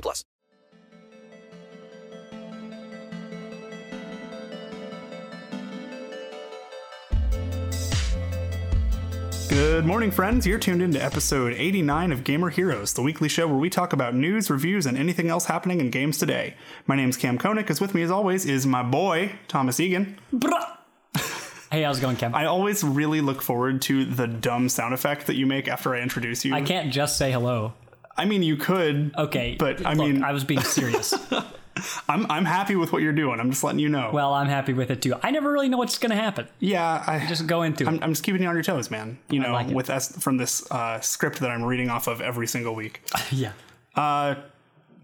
plus. Good morning, friends. You're tuned into episode 89 of Gamer Heroes, the weekly show where we talk about news, reviews, and anything else happening in games today. My name's Cam Koenig, as with me as always is my boy, Thomas Egan. Hey, how's it going, Kev? I always really look forward to the dumb sound effect that you make after I introduce you. I can't just say hello. I mean, you could. Okay, But, I look, mean- I was being serious. I'm, I'm happy with what you're doing. I'm just letting you know. well, I'm happy with it too. I never really know what's going to happen. yeah, I Just go into I'm, it. I'm just keeping you on your toes, man. You know, like with us from this uh, script that I'm reading off of every single week. yeah. Uh,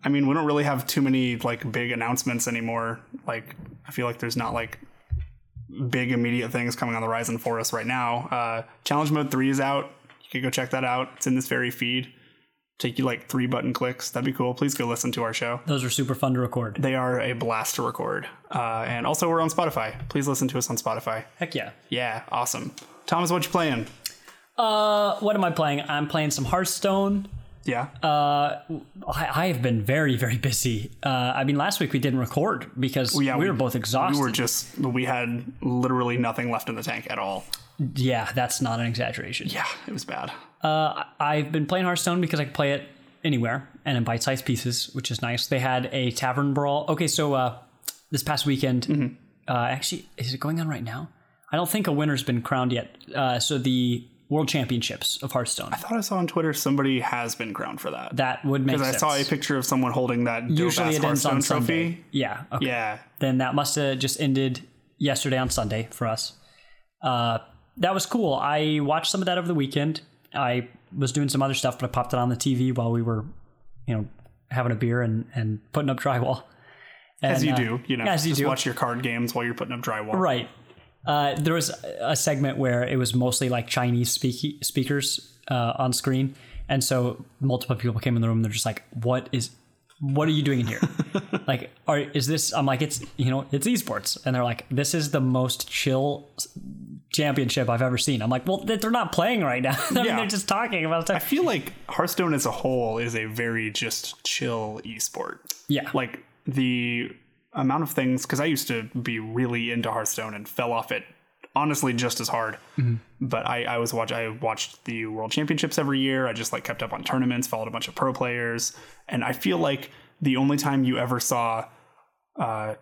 I mean, we don't really have too many like big announcements anymore. Like, I feel like there's not like big immediate things coming on the horizon for us right now. Uh, Challenge Mode Three is out. You can go check that out. It's in this very feed. Take you like three button clicks. That'd be cool. Please go listen to our show. Those are super fun to record. They are a blast to record. Uh, and also, we're on Spotify. Please listen to us on Spotify. Heck yeah. Yeah, awesome. Thomas, what you playing? Uh, what am I playing? I'm playing some Hearthstone. Yeah. Uh, I, I have been very, very busy. Uh, I mean, last week we didn't record because yeah, we, were both exhausted. We were just we had literally nothing left in the tank at all. Yeah, that's not an exaggeration. Yeah, it was bad. Uh, I've been playing Hearthstone because I can play it anywhere and in bite-sized pieces, which is nice. They had a tavern brawl. Okay, so uh, this past weekend, Mm-hmm. uh, actually, is it going on right now? I don't think a winner's been crowned yet. Uh, so the World Championships of Hearthstone. I thought I saw on Twitter somebody has been crowned for that. That would make sense. Because I saw a picture of someone holding that Usually it ends Hearthstone on trophy. Sunday. Yeah. Okay. Yeah, Then that must have just ended yesterday on Sunday for us. Uh, that was cool. I watched some of that over the weekend. I was doing some other stuff, but I popped it on the TV while we were, you know, having a beer and, and putting up drywall. as you uh, do. You know, as you just do. watch your card games while you're putting up drywall. Right. Uh, there was a segment where it was mostly like Chinese speak- speakers uh, on screen, and so multiple people came in the room. They're just like, "What is? What are you doing in here? like, are is this?" I'm like, "It's you know, it's esports," and they're like, "This is the most chill championship I've ever seen." I'm like, "Well, they're not playing right now. I mean, Yeah. they're just talking about stuff. I feel like Hearthstone as a whole is a very just chill esport. Yeah, Like the amount of things, because I used to be really into Hearthstone and fell off it honestly just as hard. Mm-hmm. But I, I was watch I watched the World Championships every year. I just like kept up on tournaments, followed a bunch of pro players, and I feel like the only time you ever saw, uh,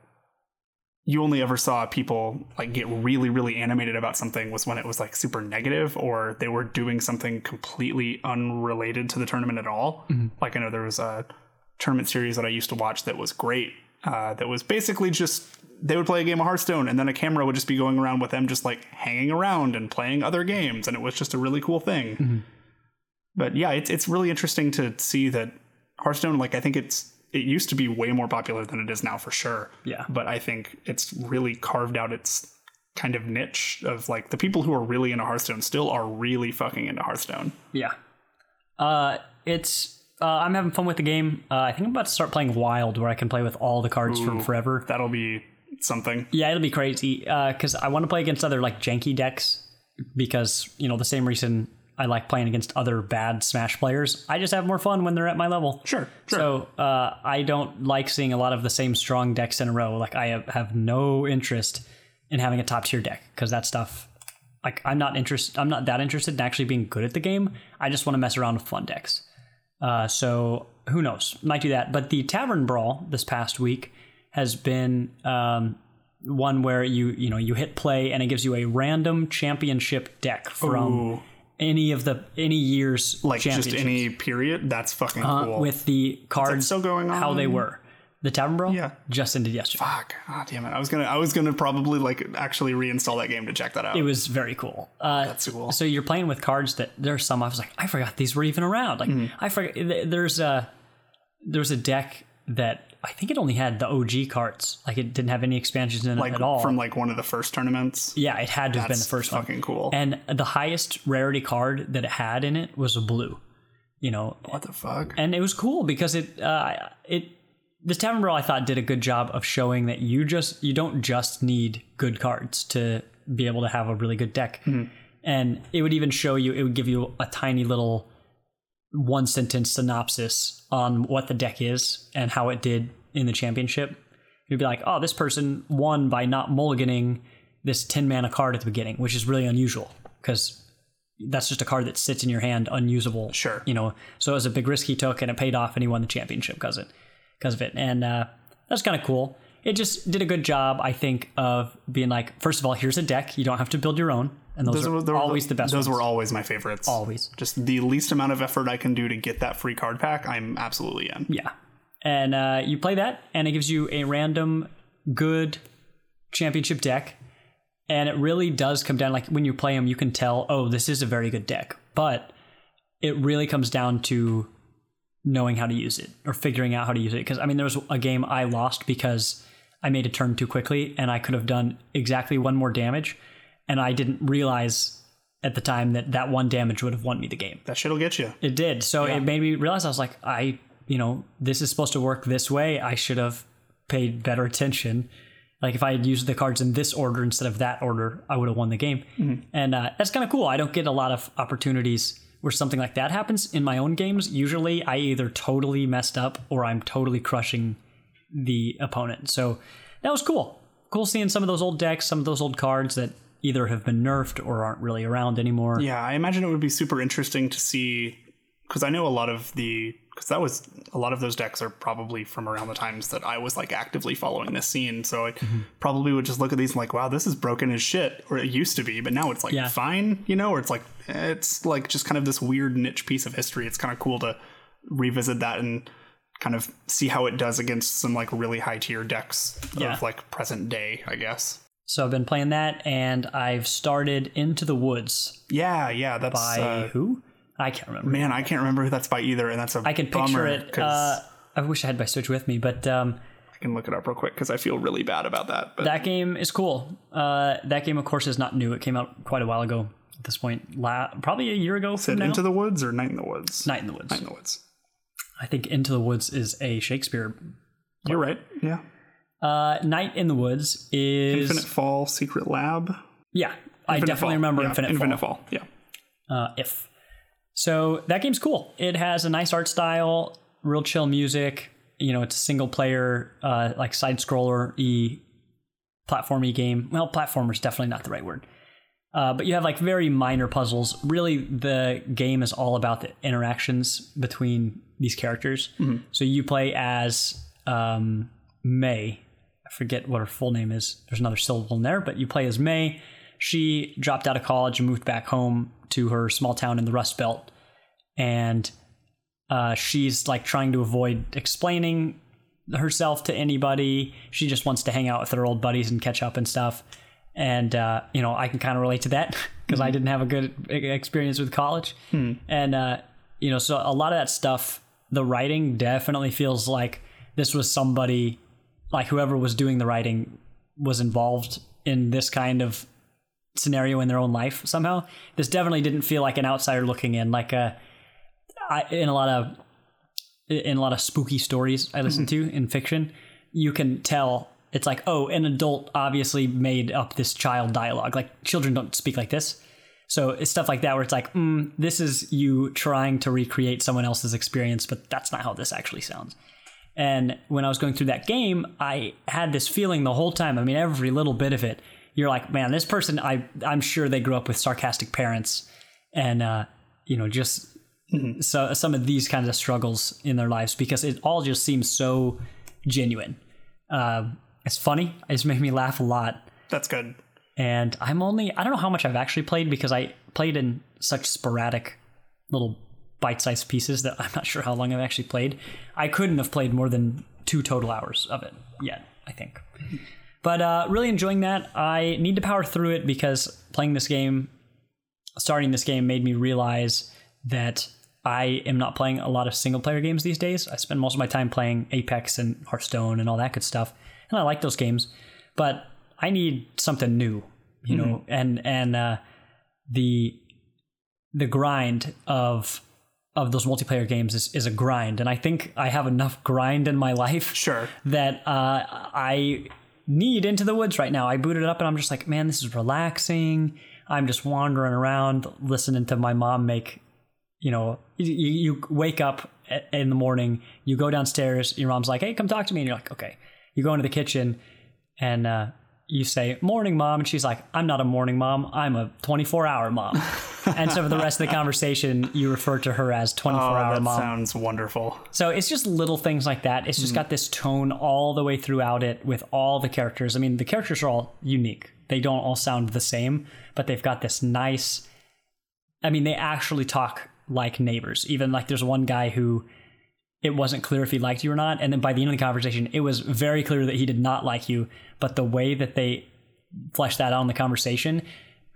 you only ever saw people like get really really animated about something was when it was like super negative or they were doing something completely unrelated to the tournament at all. Like I know there was a tournament series that I used to watch that was great. Uh, that was basically just they would play a game of Hearthstone and then a camera would just be going around with them just like hanging around and playing other games and it was just a really cool thing. But yeah, it's it's really interesting to see that Hearthstone like I think it's it used to be way more popular than it is now for sure. Yeah. But I think it's really carved out its kind of niche of like the people who are really into Hearthstone still are really fucking into Hearthstone. yeah. Uh, it's Uh, I'm having fun with the game. Uh, I think I'm about to start playing Wild, where I can play with all the cards from forever. That'll be something. Yeah, it'll be crazy because I want to play against other like janky decks because you know the same reason I like playing against other bad Smash players. I just have more fun when they're at my level. Sure, sure. So uh, I don't like seeing a lot of the same strong decks in a row. Like I have, have no interest in having a top tier deck because that stuff. Like I'm not interested. I'm not that interested in actually being good at the game. I just want to mess around with fun decks. Uh, so who knows? Might do that. But the Tavern Brawl this past week has been um, one where you you know you hit play and it gives you a random championship deck from Ooh. Any of the any year's Like just any period. That's fucking Uh, cool. with the cards still going on, how they were. The Tavern Brawl, Yeah. just ended yesterday. Fuck. Ah, damn it. I was gonna. I was gonna probably like actually reinstall that game to check that out. It was very cool. Uh, That's cool. So you're playing with cards that there's some I was like I forgot these were even around. Like Mm-hmm. I forgot there's a there's a deck that I think it only had the OG cards. Like it didn't have any expansions in like it at all. from like one of the first tournaments. yeah, it had to have been the first one. fucking cool. And the highest rarity card that it had in it was a blue. You know, What the fuck? and it was cool because it uh, it this tavern brawl I thought did a good job of showing that you just you don't just need good cards to be able to have a really good deck, and it would even show you it would give you a tiny little one sentence synopsis on what the deck is and how it did in the championship. You'd be like, oh, this person won by not mulliganing this 10 mana card at the beginning, which is really unusual because that's just a card that sits in your hand unusable. Sure. You know, so it was a big risk he took and it paid off and he won the championship because it because of it. And uh, that's kind of cool. It just did a good job, I think, of being like, first of all, here's a deck. You don't have to build your own. And those, are were- always the best Those ones. were always my favorites. Always. Just the least amount of effort I can do to get that free card pack. I'm absolutely in. Yeah. And uh, you play that, and it gives you a random good championship deck. And it really does come down, like when you play them, you can tell, oh, this is a very good deck. But it really comes down to knowing how to use it or figuring out how to use it. Because, I mean, there was a game I lost because I made a turn too quickly and I could have done exactly one more damage. And I didn't realize at the time that that one damage would have won me the game. That shit'll get you. It did. So it made me realize I was like, I, you know, this is supposed to work this way. I should have paid better attention. Like if I had used the cards in this order instead of that order, I would have won the game. And uh, that's kind of cool. I don't get a lot of opportunities where something like that happens in my own games. Usually, I either totally messed up or I'm totally crushing the opponent. So that was cool. Cool seeing some of those old decks, some of those old cards that either have been nerfed or aren't really around anymore. Yeah, I imagine it would be super interesting to see because I know a lot of the because that was a lot of those decks are probably from around the times that I was like actively following this scene. So I Mm-hmm. probably would just look at these and like, wow, this is broken as shit, or it used to be, but now it's like Yeah. fine, you know, or it's like it's like just kind of this weird niche piece of history. It's kind of cool to revisit that and kind of see how it does against some like really high tier decks Yeah. of like present day, I guess. So I've been playing that, and I've started Into the Woods Yeah, yeah, that's by uh, who? I can't remember. man, I can't remember who that's by either, and that's a I can picture it. Uh, I wish I had my Switch with me, but um, I can look it up real quick because I feel really bad about that. But that game is cool. Uh, that game, of course, is not new. It came out quite a while ago. At this point, la- probably a year ago is it now. Into the Woods or Night in the Woods? Night in the Woods. Night in the Woods. I think Into the Woods is a Shakespeare. You're right. Yeah. Uh, Night in the Woods is Infinite Fall, Secret Lab. yeah. I definitely Fall. remember Yeah, Infinite, Infinite Fall. Fall. Yeah. uh, if. So that game's cool. It has a nice art style, real chill music. You know, it's a single player, uh, like side scroller e platformy game. Well, platformer is definitely not the right word. Uh, but you have like very minor puzzles. Really, the game is all about the interactions between these characters. So you play as um, May. I forget what her full name is. There's another syllable in there, but you play as May. She dropped out of college and moved back home to her small town in the Rust Belt, and uh, she's like trying to avoid explaining herself to anybody. She just wants to hang out with her old buddies and catch up and stuff. And uh, you know, I can kind of relate to that because I didn't have a good experience with college. And uh, you know, so a lot of that stuff, the writing definitely feels like this was somebody, like whoever was doing the writing, was involved in this kind of scenario in their own life somehow. This definitely didn't feel like an outsider looking in, like a I, in a lot of in a lot of spooky stories I listen mm-hmm. to in fiction, you can tell it's like, oh, an adult obviously made up this child dialogue. Like children don't speak like this. So it's stuff like that where it's like, mm, this is you trying to recreate someone else's experience, but that's not how this actually sounds. And when I was going through that game, I had this feeling the whole time. I mean, every little bit of it, you're like, man, this person, I, I'm sure they grew up with sarcastic parents, and uh, you know, just so some of these kinds of struggles in their lives because it all just seems so genuine. Um, it's funny. It's made me laugh a lot. That's good. And I'm only, I don't know how much I've actually played because I played in such sporadic little bite sized pieces that I'm not sure how long I've actually played. I couldn't have played more than two total hours of it yet, I think. But uh, really enjoying that. I need to power through it because playing this game, starting this game, made me realize that I am not playing a lot of single player games these days. I spend most of my time playing Apex and Hearthstone and all that good stuff, and I like those games. But I need something new, you know, and and uh, the the grind of of those multiplayer games is, is a grind, and I think I have enough grind in my life Sure. that uh, I need into the woods right now. I booted it up and I'm just like, man, this is relaxing. I'm just wandering around listening to my mom make, you know, you, you wake up in the morning, you go downstairs, your mom's like, hey, come talk to me. And you're like, okay. You go into the kitchen and uh, you say, morning, mom. And she's like, I'm not a morning mom. I'm a 24 hour mom. and so for the rest of the conversation, you refer to her as 24 Oh, hour that mom. sounds wonderful. So it's just little things like that. It's just mm. got this tone all the way throughout it with all the characters. I mean, the characters are all unique. They don't all sound the same, but they've got this nice. I mean, they actually talk like neighbors. Even like there's one guy who it wasn't clear if he liked you or not, and then by the end of the conversation, it was very clear that he did not like you. But the way that they flesh that out in the conversation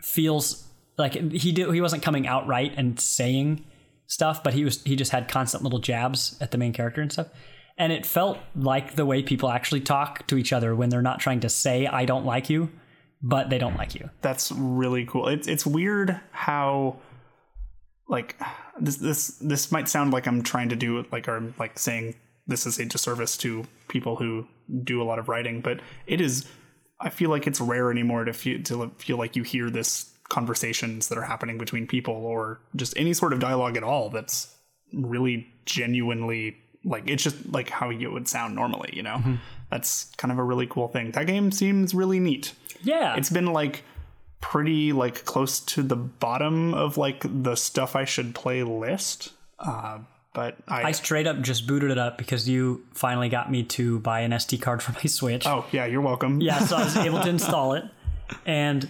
feels like he did. He wasn't coming out right and saying stuff, but he was he just had constant little jabs at the main character and stuff. And it felt like the way people actually talk to each other when they're not trying to say "I don't like you," but they don't like you. That's really cool. It's it's weird how like this this this might sound like I'm trying to do like or I'm, like saying this is a disservice to people who do a lot of writing, but it is. I feel like it's rare anymore to feel to feel like you hear this conversations that are happening between people or just any sort of dialogue at all that's really genuinely like it's just like how it would sound normally you know? Mm-hmm. That's kind of a really cool thing. That game seems really neat. Yeah, it's been like pretty like close to the bottom of like the stuff I should play list. Uh, but I, I straight up just booted it up because you finally got me to buy an SD card for my Switch. oh yeah, you're welcome. Yeah, so I was able to install it. And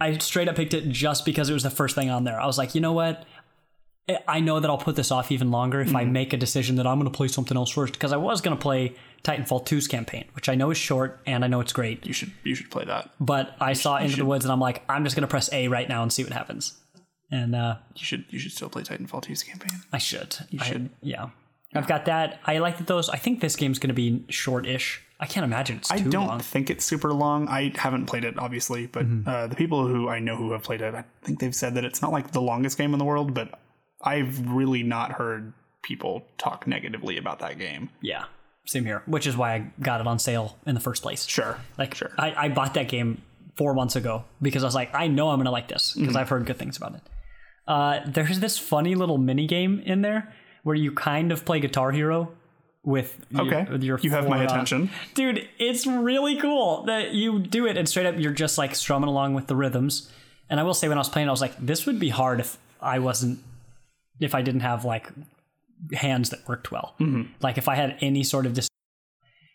I straight up picked it just because it was the first thing on there. I was like, you know what? I- I know that I'll put this off even longer if I make a decision that I'm going to play something else first. Because I was going to play Titanfall 2's campaign, which I know is short and I know it's great. you should you should play that. But I saw Into the Woods and I'm like, I'm just going to press A right now and see what happens. And uh, You should you should still play Titanfall 2's campaign. I should. You should. yeah. I've got that. I like that those. I think this game's going to be short-ish. I can't imagine it's too long. I don't long. think it's super long. I haven't played it obviously, but Mm-hmm. uh, the people who I know who have played it, I think they've said that it's not like the longest game in the world, but I've really not heard people talk negatively about that game. Yeah, same here. Which is why I got it on sale in the first place. Sure. Like, sure. I, I bought that game four months ago because I was like, I know I'm gonna like this because I've heard good things about it. Uh, there's this funny little mini game in there where you kind of play Guitar Hero with your, Okay. with your You have my four, uh, attention. dude. It's really cool that you do it and straight up you're just like strumming along with the rhythms. And I will say when I was playing, I was like, this would be hard if I wasn't if I didn't have like hands that worked well. Mm-hmm. Like if I had any sort of dis-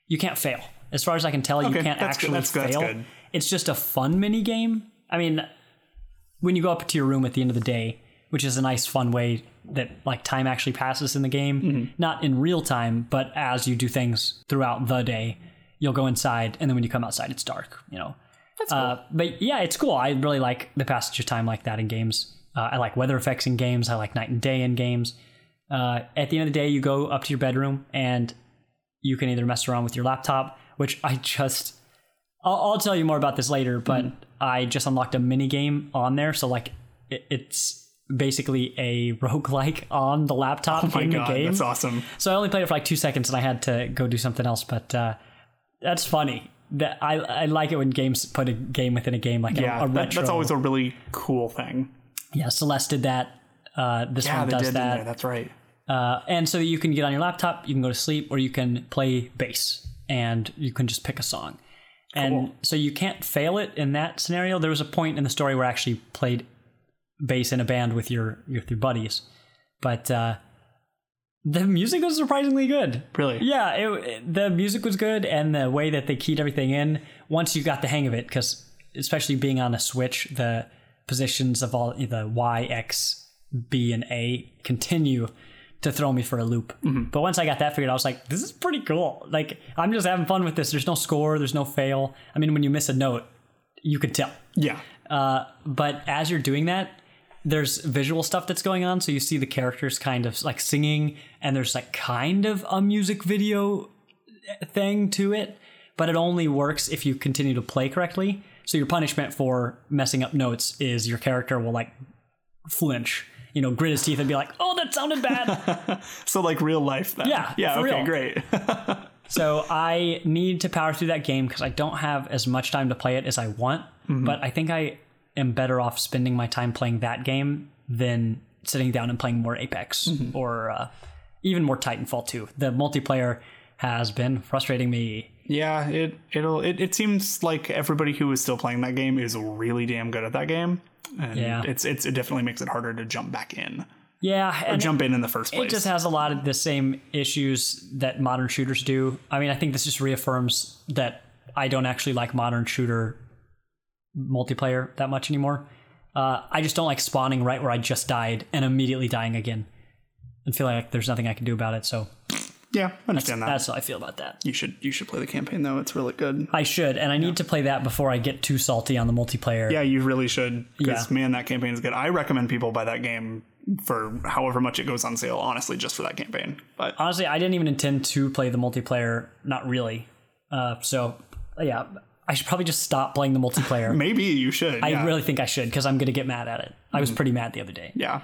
you can't fail. As far as I can tell, you can't that's actually That's good. That's fail. good. It's just a fun mini game. I mean, when you go up to your room at the end of the day, which is a nice fun way that like time actually passes in the game, Mm-hmm. not in real time, but as you do things throughout the day, you'll go inside, and then when you come outside, it's dark. You know. That's cool. Uh, but yeah, it's cool. I really like the passage of time like that in games. Uh, I like weather effects in games. I like night and day in games. Uh, at the end of the day, you go up to your bedroom and you can either mess around with your laptop, which I just I'll, I'll tell you more about this later, but I just unlocked a mini game on there, so like it, it's basically a roguelike on the laptop Oh my in god, the game. that's awesome. So I only played it for like two seconds and I had to go do something else. But uh, that's funny. That I I like it when games put a game within a game, like a- Yeah, a, that- retro. that's always a really cool thing. Yeah. Celeste did that. Uh, this Yeah, one does did. that. That's right. Uh, and so you can get on your laptop, you can go to sleep, or you can play bass, and you can just pick a song. And so you can't fail it in that scenario. There was a point in the story where I actually played bass in a band with your with your buddies, but uh, the music was surprisingly good. Really? Yeah, it, it- the music was good, and the way that they keyed everything in. Once you got the hang of it, because especially being on a Switch, the positions of all the Y, X, B, and A continue to throw me for a loop. But once I got that figured, out, I was like, "This is pretty cool." Like I'm just having fun with this. There's no score. There's no fail. I mean, when you miss a note, you can tell. Yeah. Uh, but as you're doing that, there's visual stuff that's going on. So you see the characters kind of like singing, and there's like kind of a music video thing to it, but it only works if you continue to play correctly. So your punishment for messing up notes is your character will like flinch, you know, grit his teeth and be like, "Oh, that sounded bad." So like real life then. Yeah, Yeah, okay, real. great. So I need to power through that game because I don't have as much time to play it as I want. But I think I am better off spending my time playing that game than sitting down and playing more Apex or uh, even more Titanfall 2. The multiplayer has been frustrating me. Yeah, it it'll it, it seems like everybody who is still playing that game is really damn good at that game. And Yeah. it's it's it definitely makes it harder to jump back in. Yeah, Or and jump in in the first place. it just has a lot of the same issues that modern shooters do. I mean, I think this just reaffirms that I don't actually like modern shooter multiplayer that much anymore. Uh, I just don't like spawning right where I just died and immediately dying again, and feel like there's nothing I can do about it. So yeah, I understand that. that's how I feel about that. You should you should play the campaign though. It's really good. I should, and I need to play that before I get too salty on the multiplayer. Yeah, you really should. Because Yeah. man, that campaign is good. I recommend people buy that game for however much it goes on sale. Honestly, just for that campaign. But Honestly, I didn't even intend to play the multiplayer. Not really. Uh, so yeah, I should probably just stop playing the multiplayer. maybe you should. I yeah. really think I should because I'm gonna get mad at it. I was pretty mad the other day. yeah.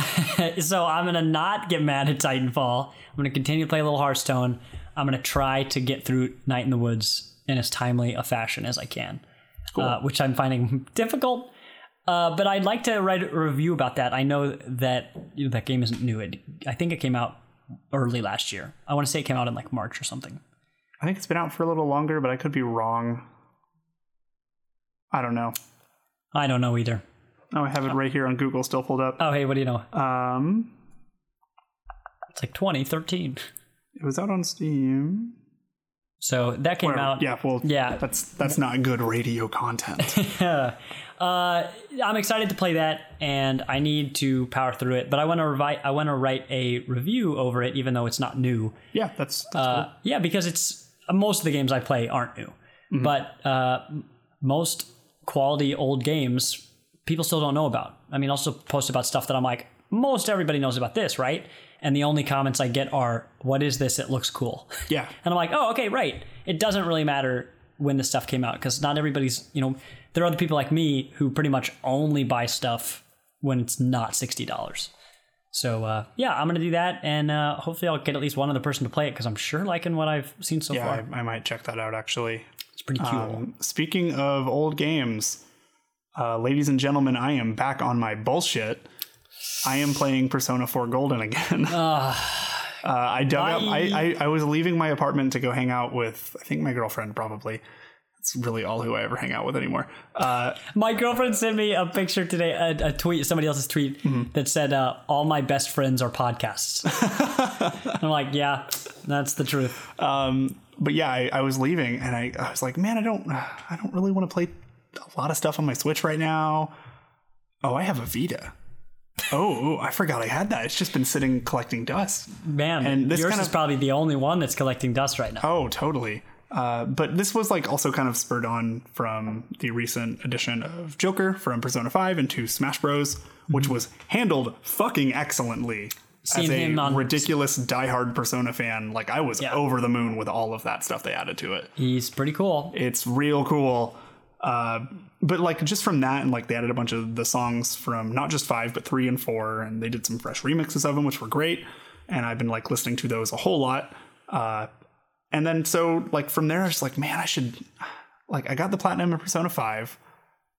so I'm gonna not get mad at Titanfall. I'm gonna continue to play a little Hearthstone. I'm gonna try to get through Night in the Woods in as timely a fashion as I can, uh, which I'm finding difficult. Uh, but I'd like to write a review about that. I know that you know, that game isn't new. It, I think it came out early last year. I want to say it came out in like March or something. I think it's been out for a little longer, but I could be wrong. I don't know. I don't know either. Oh, I have it right here on Google, still pulled up. Oh, hey, what do you know? Um, It's like 2013. it was out on Steam. So that came out. yeah, well, Yeah. that's that's not good radio content. uh, I'm excited to play that, and I need to power through it. But I want to revi- I want to write a review over it, even though it's not new. yeah, that's, that's Uh, yeah, because it's most of the games I play aren't new, but uh, most quality old games people still don't know about. I mean, also post about stuff that I'm like, most everybody knows about this, right? And the only comments I get are, "What is this? It looks cool." Yeah, And I'm like, oh, okay, right. It doesn't really matter when this stuff came out because not everybody's, you know, there are other people like me who pretty much only buy stuff when it's not $60. So, uh, yeah, I'm going to do that. And uh, hopefully I'll get at least one other person to play it because I'm sure liking what I've seen so yeah, far. I, I might check that out actually. It's pretty cool. Um, speaking of old games, uh, ladies and gentlemen, I am back on my bullshit. I am playing Persona 4 Golden again. uh, I dug up. I, I I was leaving my apartment to go hang out with I think my girlfriend probably. It's really all who I ever hang out with anymore. Uh, My girlfriend sent me a picture today, a, a tweet, somebody else's tweet that said, uh, all my best friends are podcasts. I'm like, yeah, that's the truth. um, but yeah, I, I was leaving and I, I was like, man, I don't I don't really want to play a lot of stuff on my Switch right now. Oh, I have a Vita. Oh, I forgot I had that. It's just been sitting collecting dust. Man, And this yours kind is probably the only one that's collecting dust right now. Oh, totally. Uh, but this was like also kind of spurred on from the recent edition of Joker from Persona 5 into Smash Bros, which was handled fucking excellently. Seen As a on- ridiculous diehard Persona fan, like I was Yeah. over the moon with all of that stuff they added to it. He's pretty cool. It's real cool. Uh, but like just from that and like they added a bunch of the songs from not just five but three and four and they did some fresh remixes of them which were great. And i've been like listening to those a whole lot. Uh, and then so like from there i was like man i should like i got the platinum in persona 5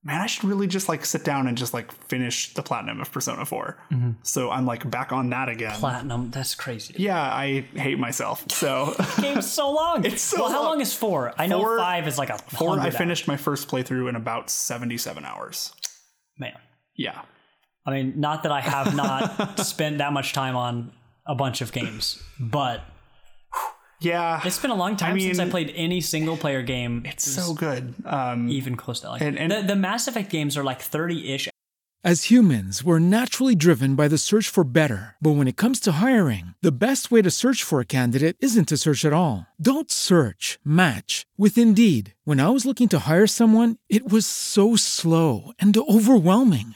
man i should really just like sit down and just like finish the platinum of persona 4 mm-hmm. so i'm like back on that again Platinum. That's crazy. yeah i hate myself so Game's so long. It's so well. How long. long is four? I know Four- five is like a four i finished my first playthrough in about 77 hours hours. Man, yeah I mean, not that I have not spent that much time on a bunch of games, but yeah it's been a long time I since I played any single player game. it's so good um even close to like And- and- the, the Mass Effect games are like thirty ish. As humans, we're naturally driven by the search for better. But when it comes to hiring, the best way to search for a candidate isn't to search at all. Don't search, match with Indeed. When I was looking to hire someone, it was so slow and overwhelming.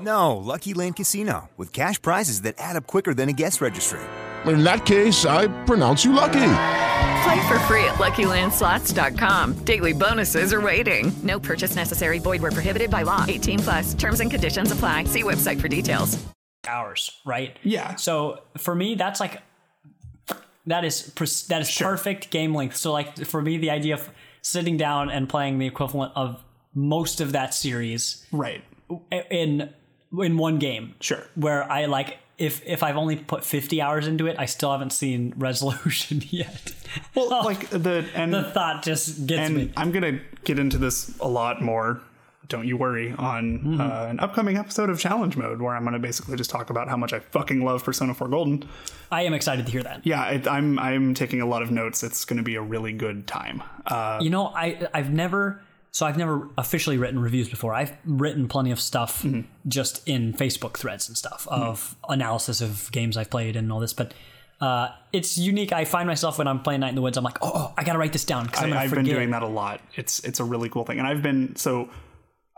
No, Lucky Land Casino, with cash prizes that add up quicker than a guest registry. In that case, I pronounce you lucky. Play for free at LuckyLandSlots.com. Daily bonuses are waiting. No purchase necessary. Void where prohibited by law. 18 plus. Terms and conditions apply. See website for details. hours, right? Yeah. So for me, that's like that is pres- that is perfect game length. So like for me, the idea of sitting down and playing the equivalent of most of that series right in in one game. Sure. Where I like if if I've only put 50 hours into it, I still haven't seen resolution yet. well like the and the thought just gets and me. I'm gonna get into this a lot more. Don't you worry on Mm-hmm. uh, an upcoming episode of Challenge Mode where I'm gonna basically just talk about how much I fucking love Persona 4 Golden. I am excited to hear that. Yeah, it, I'm I'm taking a lot of notes. It's gonna be a really good time. Uh, You know, I I've never so I've never officially written reviews before. I've written plenty of stuff Mm-hmm. just in Facebook threads and stuff of analysis of games I've played and all this, but uh, it's unique. I find myself when I'm playing Night in the Woods, I'm like, oh, oh I gotta write this down because I'm gonna I, have been doing that a lot. It's it's a really cool thing, and I've been so.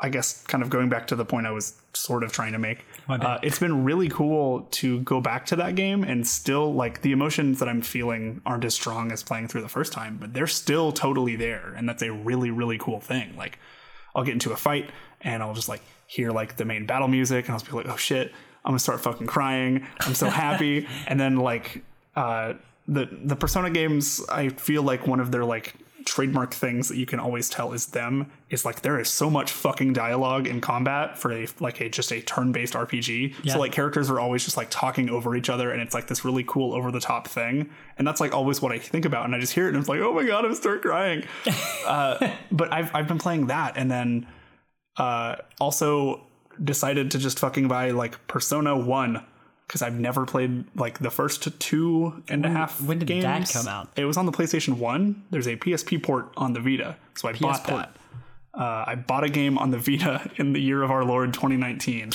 I guess kind of going back to the point I was sort of trying to make. Uh, it's been really cool to go back to that game and still like the emotions that I'm feeling aren't as strong as playing through the first time, but they're still totally there, and that's a really really cool thing. Like I'll get into a fight and I'll just like hear like the main battle music, and I'll just be like, oh shit, I'm gonna start fucking crying. I'm so happy, and then like uh, the the Persona games, I feel like one of their like trademark things that you can always tell is them is like there is so much fucking dialogue in combat for a like a just a turn-based RPG. Yeah. So like characters are always just like talking over each other and it's like this really cool over the top thing. And that's like always what I think about and I just hear it and it's like, "Oh my god, I'm start crying." uh, but I've I've been playing that and then uh also decided to just fucking buy like Persona 1 because I've never played like the first two and a half when did that games. come out? It was on the PlayStation 1. There's a PSP port on the Vita. So I bought port. that. Uh, I bought a game on the Vita in the year of our Lord 2019.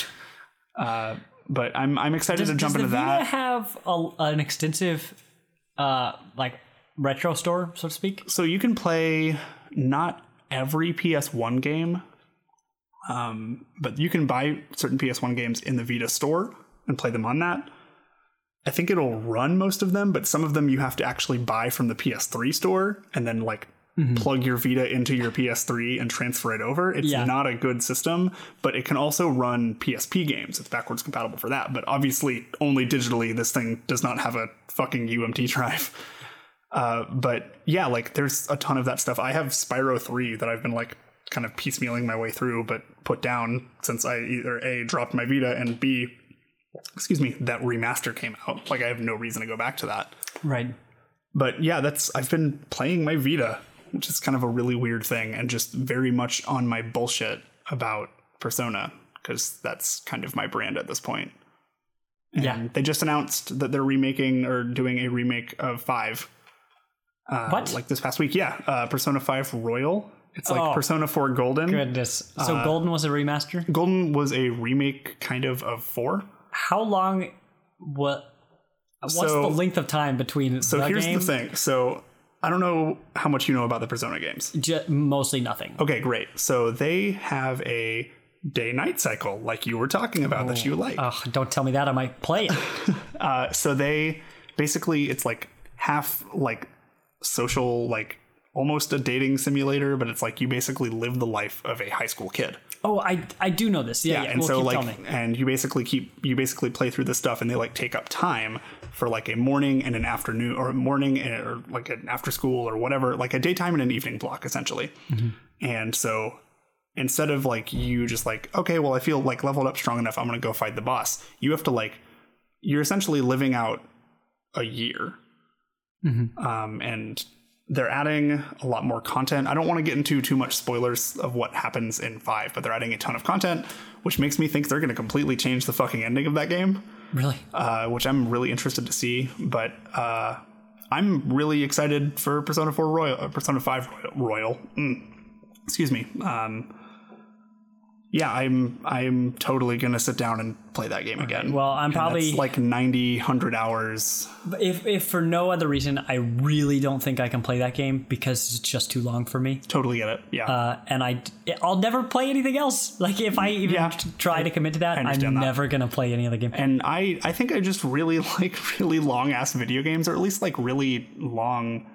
Uh, but I'm I'm excited Does, to jump into the Vita have a, an extensive, uh, like retro store, so to speak? so you can play not every PS1 game, um, but you can buy certain PS1 games in the Vita store and play them on that. I think it'll run most of them, but some of them you have to actually buy from the PS3 store and then like plug your Vita into your PS3 and transfer it over. It's Yeah. not a good system, but it can also run PSP games. It's backwards compatible for that, but obviously only digitally. This thing does not have a fucking UMD drive. Uh, but yeah, like there's a ton of that stuff. I have Spyro 3 that I've been like kind of piecemealing my way through, but put down since I either A, dropped my Vita, and B, excuse me, that remaster came out. Like, I have no reason to go back to that. Right. But yeah, that's, I've been playing my Vita, which is kind of a really weird thing, and just very much on my bullshit about Persona, because that's kind of my brand at this point. And Yeah. They just announced that they're remaking or doing a remake of 5. Uh, What? Like this past week, yeah. Uh, Persona 5 Royal. It's like Oh. Persona 4 Golden. Goodness. So Uh, Golden was a remaster. Golden was a remake kind of of 4. How long? What? What's So- the length of time between So the here's game? the thing. So I don't know how much you know about the Persona games. Ju- mostly nothing. Okay, great. So they have a day night cycle like you were talking about that you like. Ugh, don't tell me that. I might play it. Uh, so they basically it's like half like social like almost a dating simulator, but it's like you basically live the life of a high school kid. oh, I I do know this. Yeah, yeah. and well, so like and you basically keep you basically play through this stuff and they like take up time for like a morning and an afternoon or a morning and, or like an after school or whatever like a daytime and an evening block essentially Mm-hmm. and so instead of like you just like okay well i feel like leveled up strong enough i'm gonna go fight the boss you have to like you're essentially living out a year Mm-hmm. um, and they're adding a lot more content. I don't want to get into too much spoilers of what happens in five, but they're adding a ton of content, which makes me think they're going to completely change the fucking ending of that game, Really? uh, which I'm really interested to see. But uh, I'm really excited for Persona 4 Royal, uh, Persona 5 Royal. Royal. Mm. Excuse me. Um, yeah, I'm I'm totally gonna sit down and play that game again. Well, I'm probably- like 90, 100 hours. If if for no other reason, I really don't think I can play that game because it's just too long for me. Totally get it. Yeah. Uh, and I I'll never play anything else. Like if I even Yeah. try to commit to that, I'm that. never gonna play any other game. and I I think I just really like really long ass video games, or at least like really long.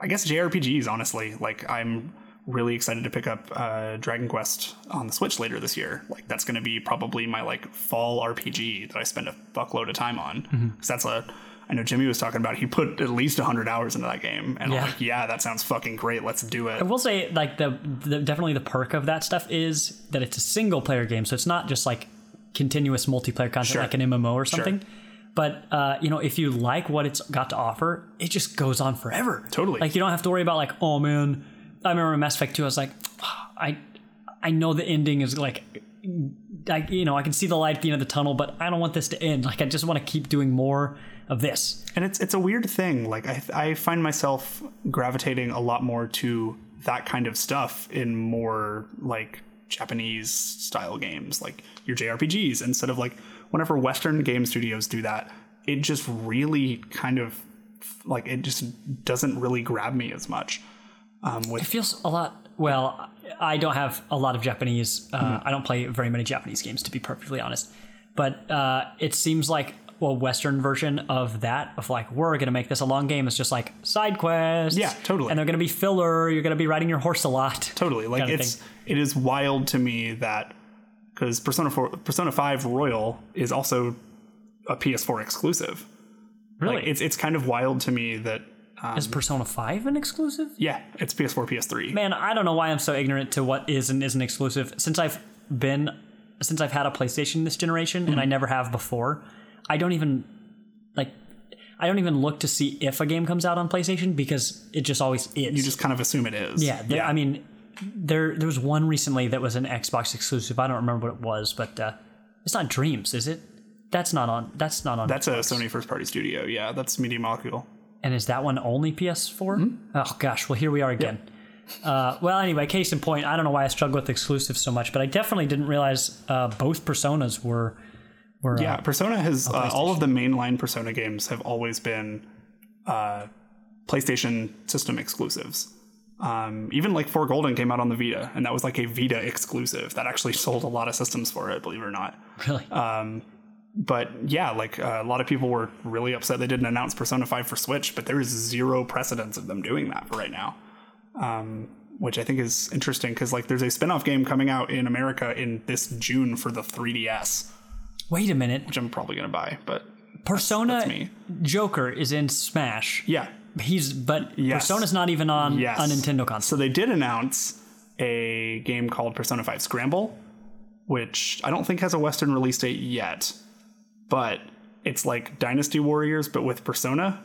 I guess JRPGs. Honestly, like I'm really excited to pick up uh, Dragon Quest on the Switch later this year. Like that's going to be probably my like fall RPG that I spend a fuckload of time on. Mm-hmm. Because that's a I know Jimmy was talking about. He put at least hundred hours into that game, and Yeah. I'm like, yeah, that sounds fucking great. Let's do it. I will say, like the, the definitely the perk of that stuff is that it's a single player game, so it's not just like continuous multiplayer content Sure. like an MMO or something. But uh, you know, if you like what it's got to offer, it just goes on forever. Totally. Like you don't have to worry about like, oh man, I remember Mass Effect 2, I was like, I I know the ending is like I you know, I can see the light at the end of the tunnel, but I don't want this to end. Like I just want to keep doing more of this. and it's it's a weird thing. Like I I find myself gravitating a lot more to that kind of stuff in more like Japanese style games, like your JRPGs, instead of like whenever Western game studios do that, it just really kind of like it just doesn't really grab me as much. Um, It feels a lot. Well, I don't have a lot of Japanese. Uh, Mm-hmm. I don't play very many Japanese games, to be perfectly honest. But uh, it seems like a Western version of that, of like we're gonna make this a long game. It's just like side quests. Yeah, totally. And they're gonna be filler. You're gonna be riding your horse a lot. totally like it's thing. it is wild to me that because Persona 4 Persona 5 Royal is also a PS4 exclusive. Really? Like, it's it's kind of wild to me that um, Is Persona Five an exclusive? yeah, it's PS4 PS3. Man, I don't know why I'm so ignorant to what is and isn't exclusive. Since I've been, since I've had a PlayStation this generation, Mm-hmm. and I never have before, I don't even like. I don't even look to see if a game comes out on PlayStation because it just always is. You just kind of assume it is. yeah, there- I mean, there there was one recently that was an Xbox exclusive. I don't remember what it was, but uh, it's not Dreams, is it? That's not on. That's not on. that's a Sony first party studio. Yeah, that's Media Molecule. And is that one only PS4? Mm-hmm. Oh gosh, well here we are again. Uh, well, anyway, case in point, I don't know why I struggle with exclusives so much, but I definitely didn't realize uh, both personas were were Yeah, uh, Persona has uh, all of the mainline Persona games have always been uh, PlayStation system exclusives. Um, even like Four Golden came out on the Vita, and that was like a Vita exclusive that actually sold a lot of systems for it, believe it or not. really. But yeah, like uh, a lot of people were really upset they didn't announce Persona 5 for Switch, but there is zero precedence of them doing that for right now. Um, which I think is interesting because like there's a spin-off game coming out in America in this June for the 3DS, Wait a minute, which I'm probably gonna buy. But Persona that's me. Joker is in Smash. yeah, He's but Yes. Persona's not even on yes, a Nintendo console. So they did announce a game called Persona 5 Scramble, which I don't think has a Western release date yet, but it's like Dynasty Warriors, but with Persona.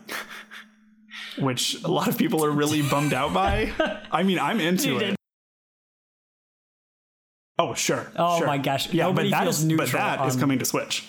Which a lot of people are really bummed out by. I mean, I'm into it. Oh sure. Oh sure. my gosh, Yeah, nobody but that but neutral that is on- coming to Switch.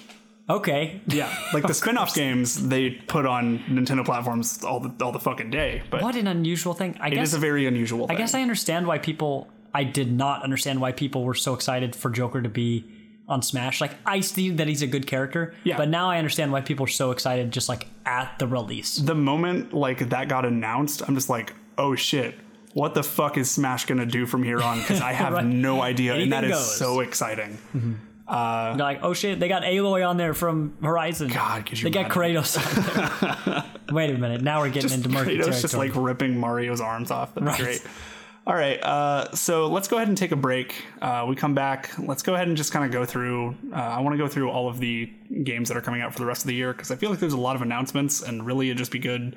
Okay. Yeah, like the spin-off games they put on Nintendo platforms all the all the fucking day. But What an unusual thing. I it guess is a very unusual. Thing. I Thing. guess I understand why people. I did not understand why people were so excited for Joker to be on Smash. Like I see that he's a good character, Yeah. but now I understand why people are so excited just like at the release. the moment like that got announced, I'm just like, oh shit. What the fuck is Smash gonna do from here on? Because I have Right. no idea, and that Anything is so exciting. Mm-hmm. Uh, They're like, oh shit, they got Aloy on there from Horizon. God, could you They got imagine? Kratos on there. Wait a minute, now we're getting into murky Kratos territory. just like ripping Mario's arms off. That'd Right. great. All right, uh, so let's go ahead and take a break. Uh, we come back. Let's go ahead and just kind of go through. Uh, I want to go through all of the games that are coming out for the rest of the year because I feel like there's a lot of announcements, and really it'd just be good,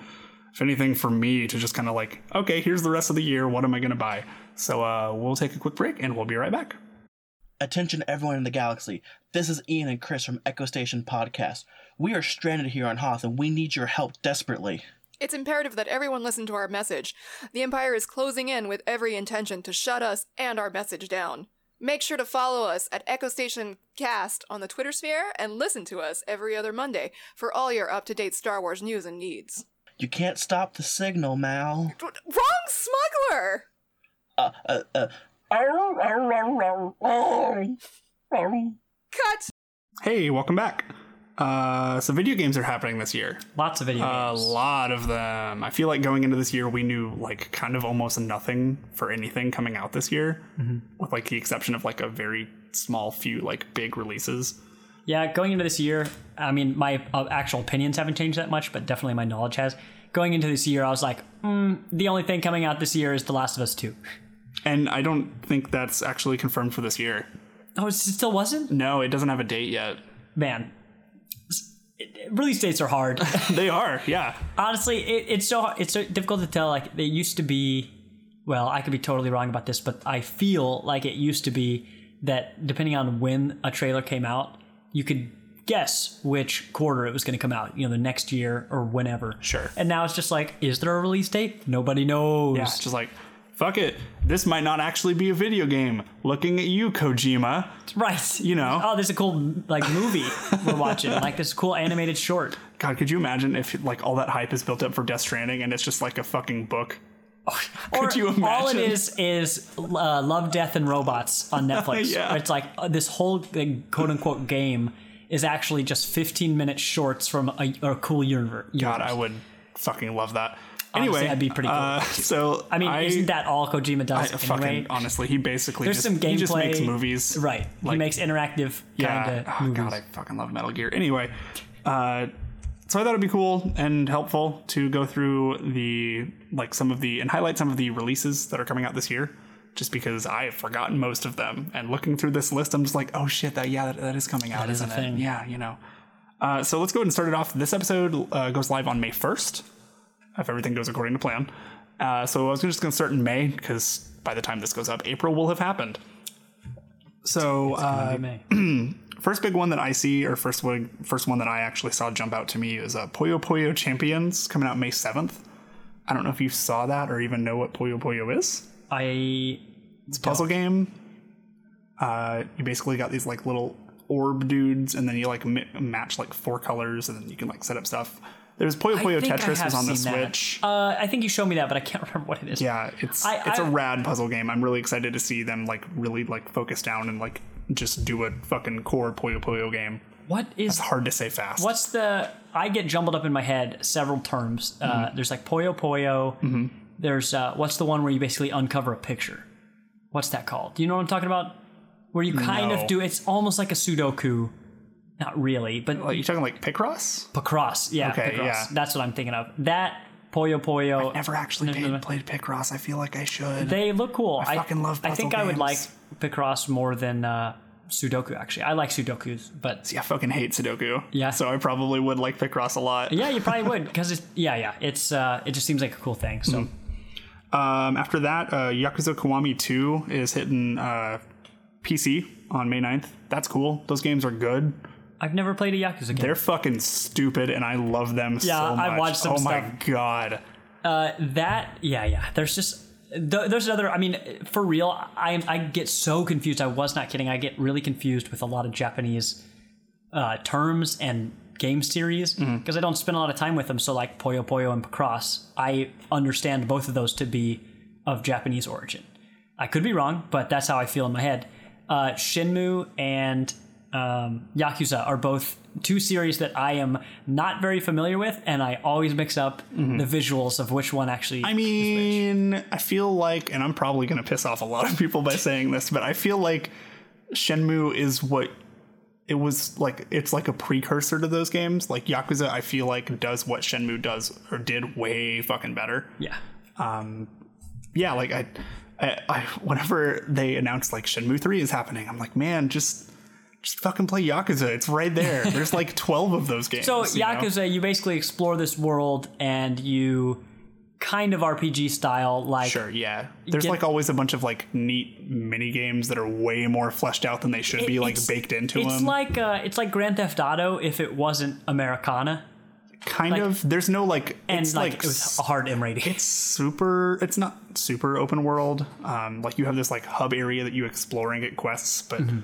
if anything, for me to just kind of like, okay, here's the rest of the year. What am I going to buy? So uh, we'll take a quick break, and we'll be right back. Attention everyone in the galaxy. This is Ian and Chris from Echo Station Podcast. We are stranded here on Hoth and we need your help desperately. It's imperative that everyone listen to our message. The Empire is closing in with every intention to shut us and our message down. Make sure to follow us at Echo Station Cast on the Twitter sphere and listen to us every other Monday for all your up to date Star Wars news and needs. You can't stop the signal, Mal. Wrong smuggler! Uh, uh, uh. Cut! Hey, welcome back. Uh, so video games are happening this year. Lots of video games. A lot of them. I feel like going into this year, we knew like kind of almost nothing for anything coming out this year, with like the exception of like a very small few like big releases. Yeah, going into this year, I mean, my uh, actual opinions haven't changed that much, but definitely my knowledge has. Going into this year, I was like, mm, the only thing coming out this year is The Last of Us 2. And I don't think that's actually confirmed for this year. Oh, it still wasn't? No, it doesn't have a date yet. Man, s- it- it- release dates are hard. they are, yeah. Honestly, it, it's so hard- it's so difficult to tell. Like they used to be. Well, I could be totally wrong about this, but I feel like it used to be that depending on when a trailer came out, you could guess which quarter it was going to come out. You know, the next year or whenever. Sure. And now it's just like, is there a release date? Nobody knows. Yeah, just like, fuck it. This might not actually be a video game. Looking at you, Kojima. Right. You know. Oh, there's a cool like movie we're watching, like this cool animated short. God, could you imagine if like all that hype is built up for Death Stranding and it's just like a fucking book? Or Could you imagine? all it is is uh, Love, Death, and Robots on Netflix. Yeah. It's like uh, this whole like, quote unquote game is actually just 15 minute shorts from a, a cool universe. God, I would fucking love that. Honestly, Anyway, that'd be pretty cool. Uh, so I mean, isn't that all Kojima I does fucking anyway? honestly, he basically There's just, some gameplay. he just makes movies. Right. he makes interactive Yeah. kind of oh movies. god, I fucking love Metal Gear. Anyway, uh, so I thought it'd be cool and helpful to go through the like some of the and highlight some of the releases that are coming out this year. Just because I've forgotten most of them, and looking through this list, I'm just like, oh shit, that yeah, that, that is coming out, That is a isn't thing. Yeah, you know. Uh, so let's go ahead and start it off. This episode uh, goes live on May 1st, if everything goes according to plan. Uh, so I was just going to start in May because by the time this goes up, April will have happened. So uh, first big one that I see, or first one, first one that I actually saw jump out to me is uh, Puyo Puyo Champions coming out May seventh. I don't know if you saw that or even know what Puyo Puyo is. I It's a puzzle game. Uh, you basically got these like little orb dudes, and then you like mi- match like four colors, and then you can like set up stuff. There's Puyo I Puyo Tetris was on the. Switch. Uh, I think you showed me that, but I can't remember what it is. Yeah, it's I- it's a I- rad puzzle game. I'm really excited to see them like really like focus down and like just do a fucking core Puyo Puyo game. What is It's hard to say fast. What's the? I get jumbled up in my head several terms. Uh, Mm-hmm. there's like Poyo Poyo. There's uh, what's the one where you basically uncover a picture? What's that called? Do you know what I'm talking about? Where you kind No. of do. It's almost like a Sudoku. Not really, but Like, you talking like Picross? Picross. Yeah, Okay, Picross. yeah. That's what I'm thinking of. That Poyo Poyo. I've never actually No, no, no. played, played Picross. I feel like I should. They look cool. I fucking love I think I would like. Picross more than uh, Sudoku. Actually, I like Sudokus, but See, I fucking hate Sudoku. Yeah. So I probably would like Picross a lot. yeah, you probably would because it's yeah, yeah. It's uh, it just seems like a cool thing. So. Mm-hmm. Um, after that, uh, Yakuza Kiwami 2 is hitting uh, PC on May 9th. That's cool. Those games are good. I've never played a Yakuza game. They're fucking stupid, and I love them Yeah, so much. I've watched some Oh my god. Uh, that yeah yeah. There's just th- there's another. I mean, for real, I I get so confused. I was not kidding. I get really confused with a lot of Japanese uh, terms and game series because Mm-hmm. I don't spend a lot of time with them. So like Puyo Puyo and Picross, I understand both of those to be of Japanese origin. I could be wrong, but that's how I feel in my head. Uh, Shenmue and um, Yakuza are both two series that I am not very familiar with, and I always mix up the visuals of which one actually. Mm-hmm. I mean, I feel like, and I'm probably going to piss off a lot of people by saying this, but I feel like Shenmue is what it was like. It's like a precursor to those games. Like Yakuza, I feel like does what Shenmue does or did way fucking better. yeah. Um, yeah, like I, I, I, whenever they announced like Shenmue three is happening, I'm like, man, just. Just fucking play Yakuza. It's right there. There's like 12 of those games. So you know? Yakuza, you basically explore this world and you kind of RPG style, like Sure, yeah. There's get- like always a bunch of like neat mini games that are way more fleshed out than they should be like baked into It's them. like uh, it's like Grand Theft Auto if it wasn't Americana, kind like- of. There's no like and it's like, like it was a hard M rating. it's super it's not super open world. Um like you have this like hub area that you explore and get quests, but Mm-hmm.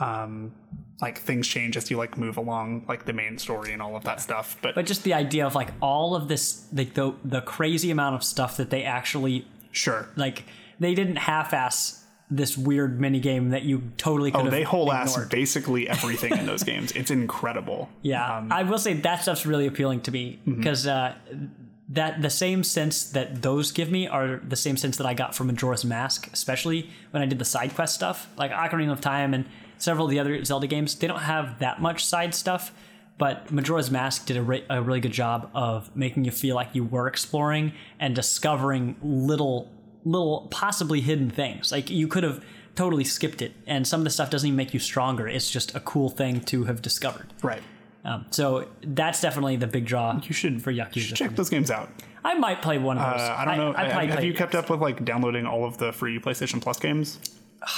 Um like things change as you like move along like the main story and all of that stuff. But, But just the idea of like all of this, like the the crazy amount of stuff that they actually sure. like, they didn't half-ass this weird mini game that you totally could Oh, they whole ass basically everything in those games. It's incredible. Yeah, Um, I will say that stuff's really appealing to me because uh, that the same sense that those give me are the same sense that I got from Majora's Mask, especially when I did the side quest stuff, like Ocarina of Time and several of the other Zelda games. They don't have that much side stuff, but Majora's Mask did a, re- a really good job of making you feel like you were exploring and discovering little, little possibly hidden things. Like you could have totally skipped it, and some of the stuff doesn't even make you stronger. It's just a cool thing to have discovered. Right. Um, so that's definitely the big draw. You should for Yakuza. Check those games out. I might play one of those. Uh, I don't know. I, have, might have you it. kept up with like downloading all of the free PlayStation Plus games?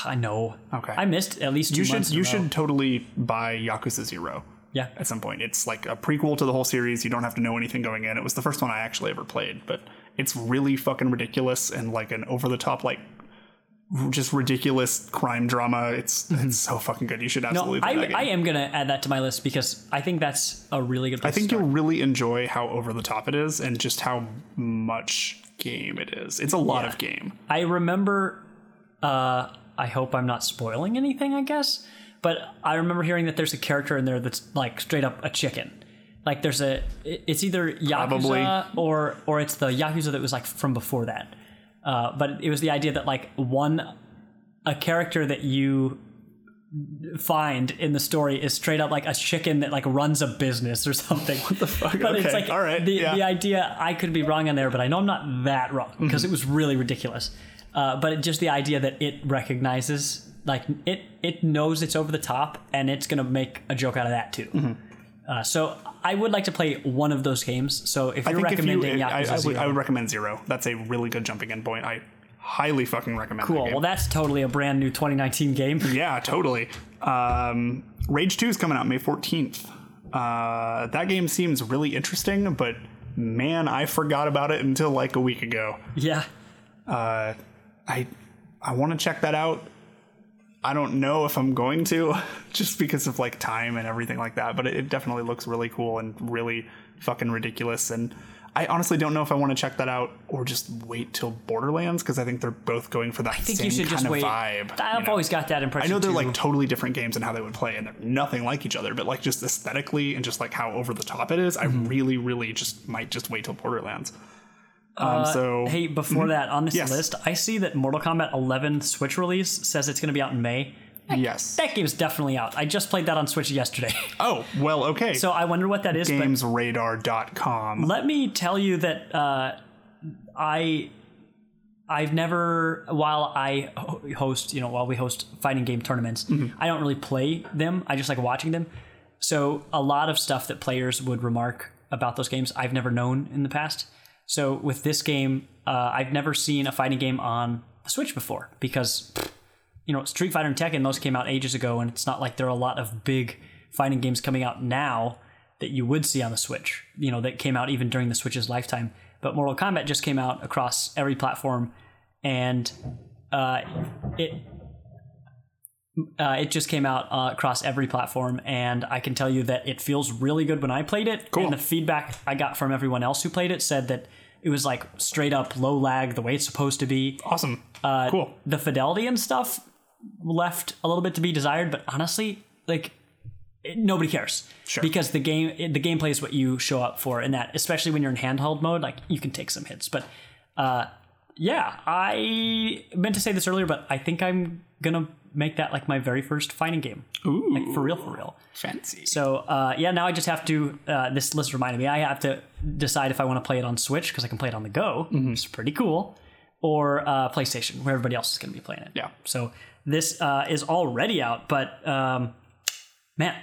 I know. Okay. I missed at least two you should months in a you row. should totally buy Yakuza Zero. Yeah. At some point, it's like a prequel to the whole series. You don't have to know anything going in. It was the first one I actually ever played, but it's really fucking ridiculous and like an over the top like just ridiculous crime drama. It's it's so fucking good. You should Mm-hmm. No, absolutely play that I, game. I am gonna add that to my list because I think that's a really good. I think to you'll really enjoy how over the top it is and just how much game it is. It's a lot of game. I remember. Uh, I hope I'm not spoiling anything. I guess, but I remember hearing that there's a character in there that's like straight up a chicken. Like there's a, it's either Yakuza or or it's the Yakuza that was like from before that. Uh, but it was the idea that like one, a character that you find in the story is straight up like a chicken that like runs a business or something. What the fuck? But it's like all right, the yeah. the idea I could be wrong on there, but I know I'm not that wrong because Mhm. it was really ridiculous. Uh, but it, just the idea that it recognizes like it it knows it's over the top and it's gonna make a joke out of that too. Mm-hmm. Uh, so I would like to play one of those games. So if you're think if you, recommending I, I, Yakuza would, I would recommend Zero. That's a really good jumping in point. I highly fucking recommend. cool. That. Well, that's totally a brand new 2019 game. Yeah, totally. Um, Rage 2 is coming out May 14th. Uh, that game seems really interesting, but man, I forgot about it until like a week ago. Yeah. Uh, I I want to check that out. I don't know if I'm going to, just because of like time and everything like that. But it, it definitely looks really cool and really fucking ridiculous. And I honestly don't know if I want to check that out or just wait till Borderlands because I think they're both going for that I think same you should kind just of wait. vibe. I've always got that impression. I know they're too. like totally different games and how they would play, and they're nothing like each other. But like just aesthetically and just like how over the top it is, Mm-hmm. I really, really just might just wait till Borderlands. Um, Uh, so hey, before Mhm. that, on this Yes. list, I see that Mortal Kombat 11 Switch release says it's going to be out in May. yes, That game's definitely out. I just played that on Switch yesterday. Oh well, okay. So I wonder what that is. Gamesradar.com. Let me tell you that uh, I I've never while I host you know while we host fighting game tournaments Mm-hmm. I don't really play them I just like watching them so a lot of stuff that players would remark about those games I've never known in the past So with this game, uh, I've never seen a fighting game on the Switch before because, you know, Street Fighter and Tekken, those came out ages ago, and it's not like there are a lot of big fighting games coming out now that you would see on the Switch, you know, that came out even during the Switch's lifetime. But Mortal Kombat just came out across every platform, and uh, it uh, it just came out uh, across every platform, and I can tell you that it feels really good when I played it. Cool. And the feedback I got from everyone else who played it said that it was like straight up low lag, the way it's supposed to be. Awesome. Uh, cool. The fidelity and stuff left a little bit to be desired, but honestly, like it, nobody cares Sure. because the game the gameplay is what you show up for, and that especially when you're in handheld mode, like you can take some hits. But uh, yeah, I meant to say this earlier, but I think I'm gonna make that like my very first fighting game. Ooh. Like for real, for real. Fancy. So uh, yeah, now I just have to. Uh, this list reminded me. I have to decide if I want to play it on Switch because I can play it on the go, Mm-hmm. which is pretty cool, or uh, PlayStation where everybody else is going to be playing it. Yeah. So this uh, is already out, but um, man,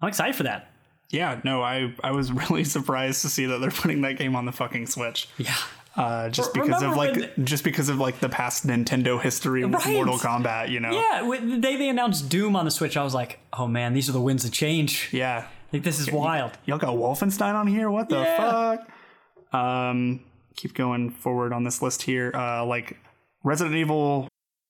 I'm excited for that. Yeah, no, I I was really surprised to see that they're putting that game on the fucking Switch. Yeah. Uh, just because of like just because of like the past Nintendo history with Right. Mortal Kombat, you know. Yeah, when the day they announced Doom on the Switch, I was like, oh man, these are the winds of change. Yeah. Like this is wild. Y'all got Wolfenstein on here? What the Yeah. fuck? Um keep going forward on this list here. Uh like Resident Evil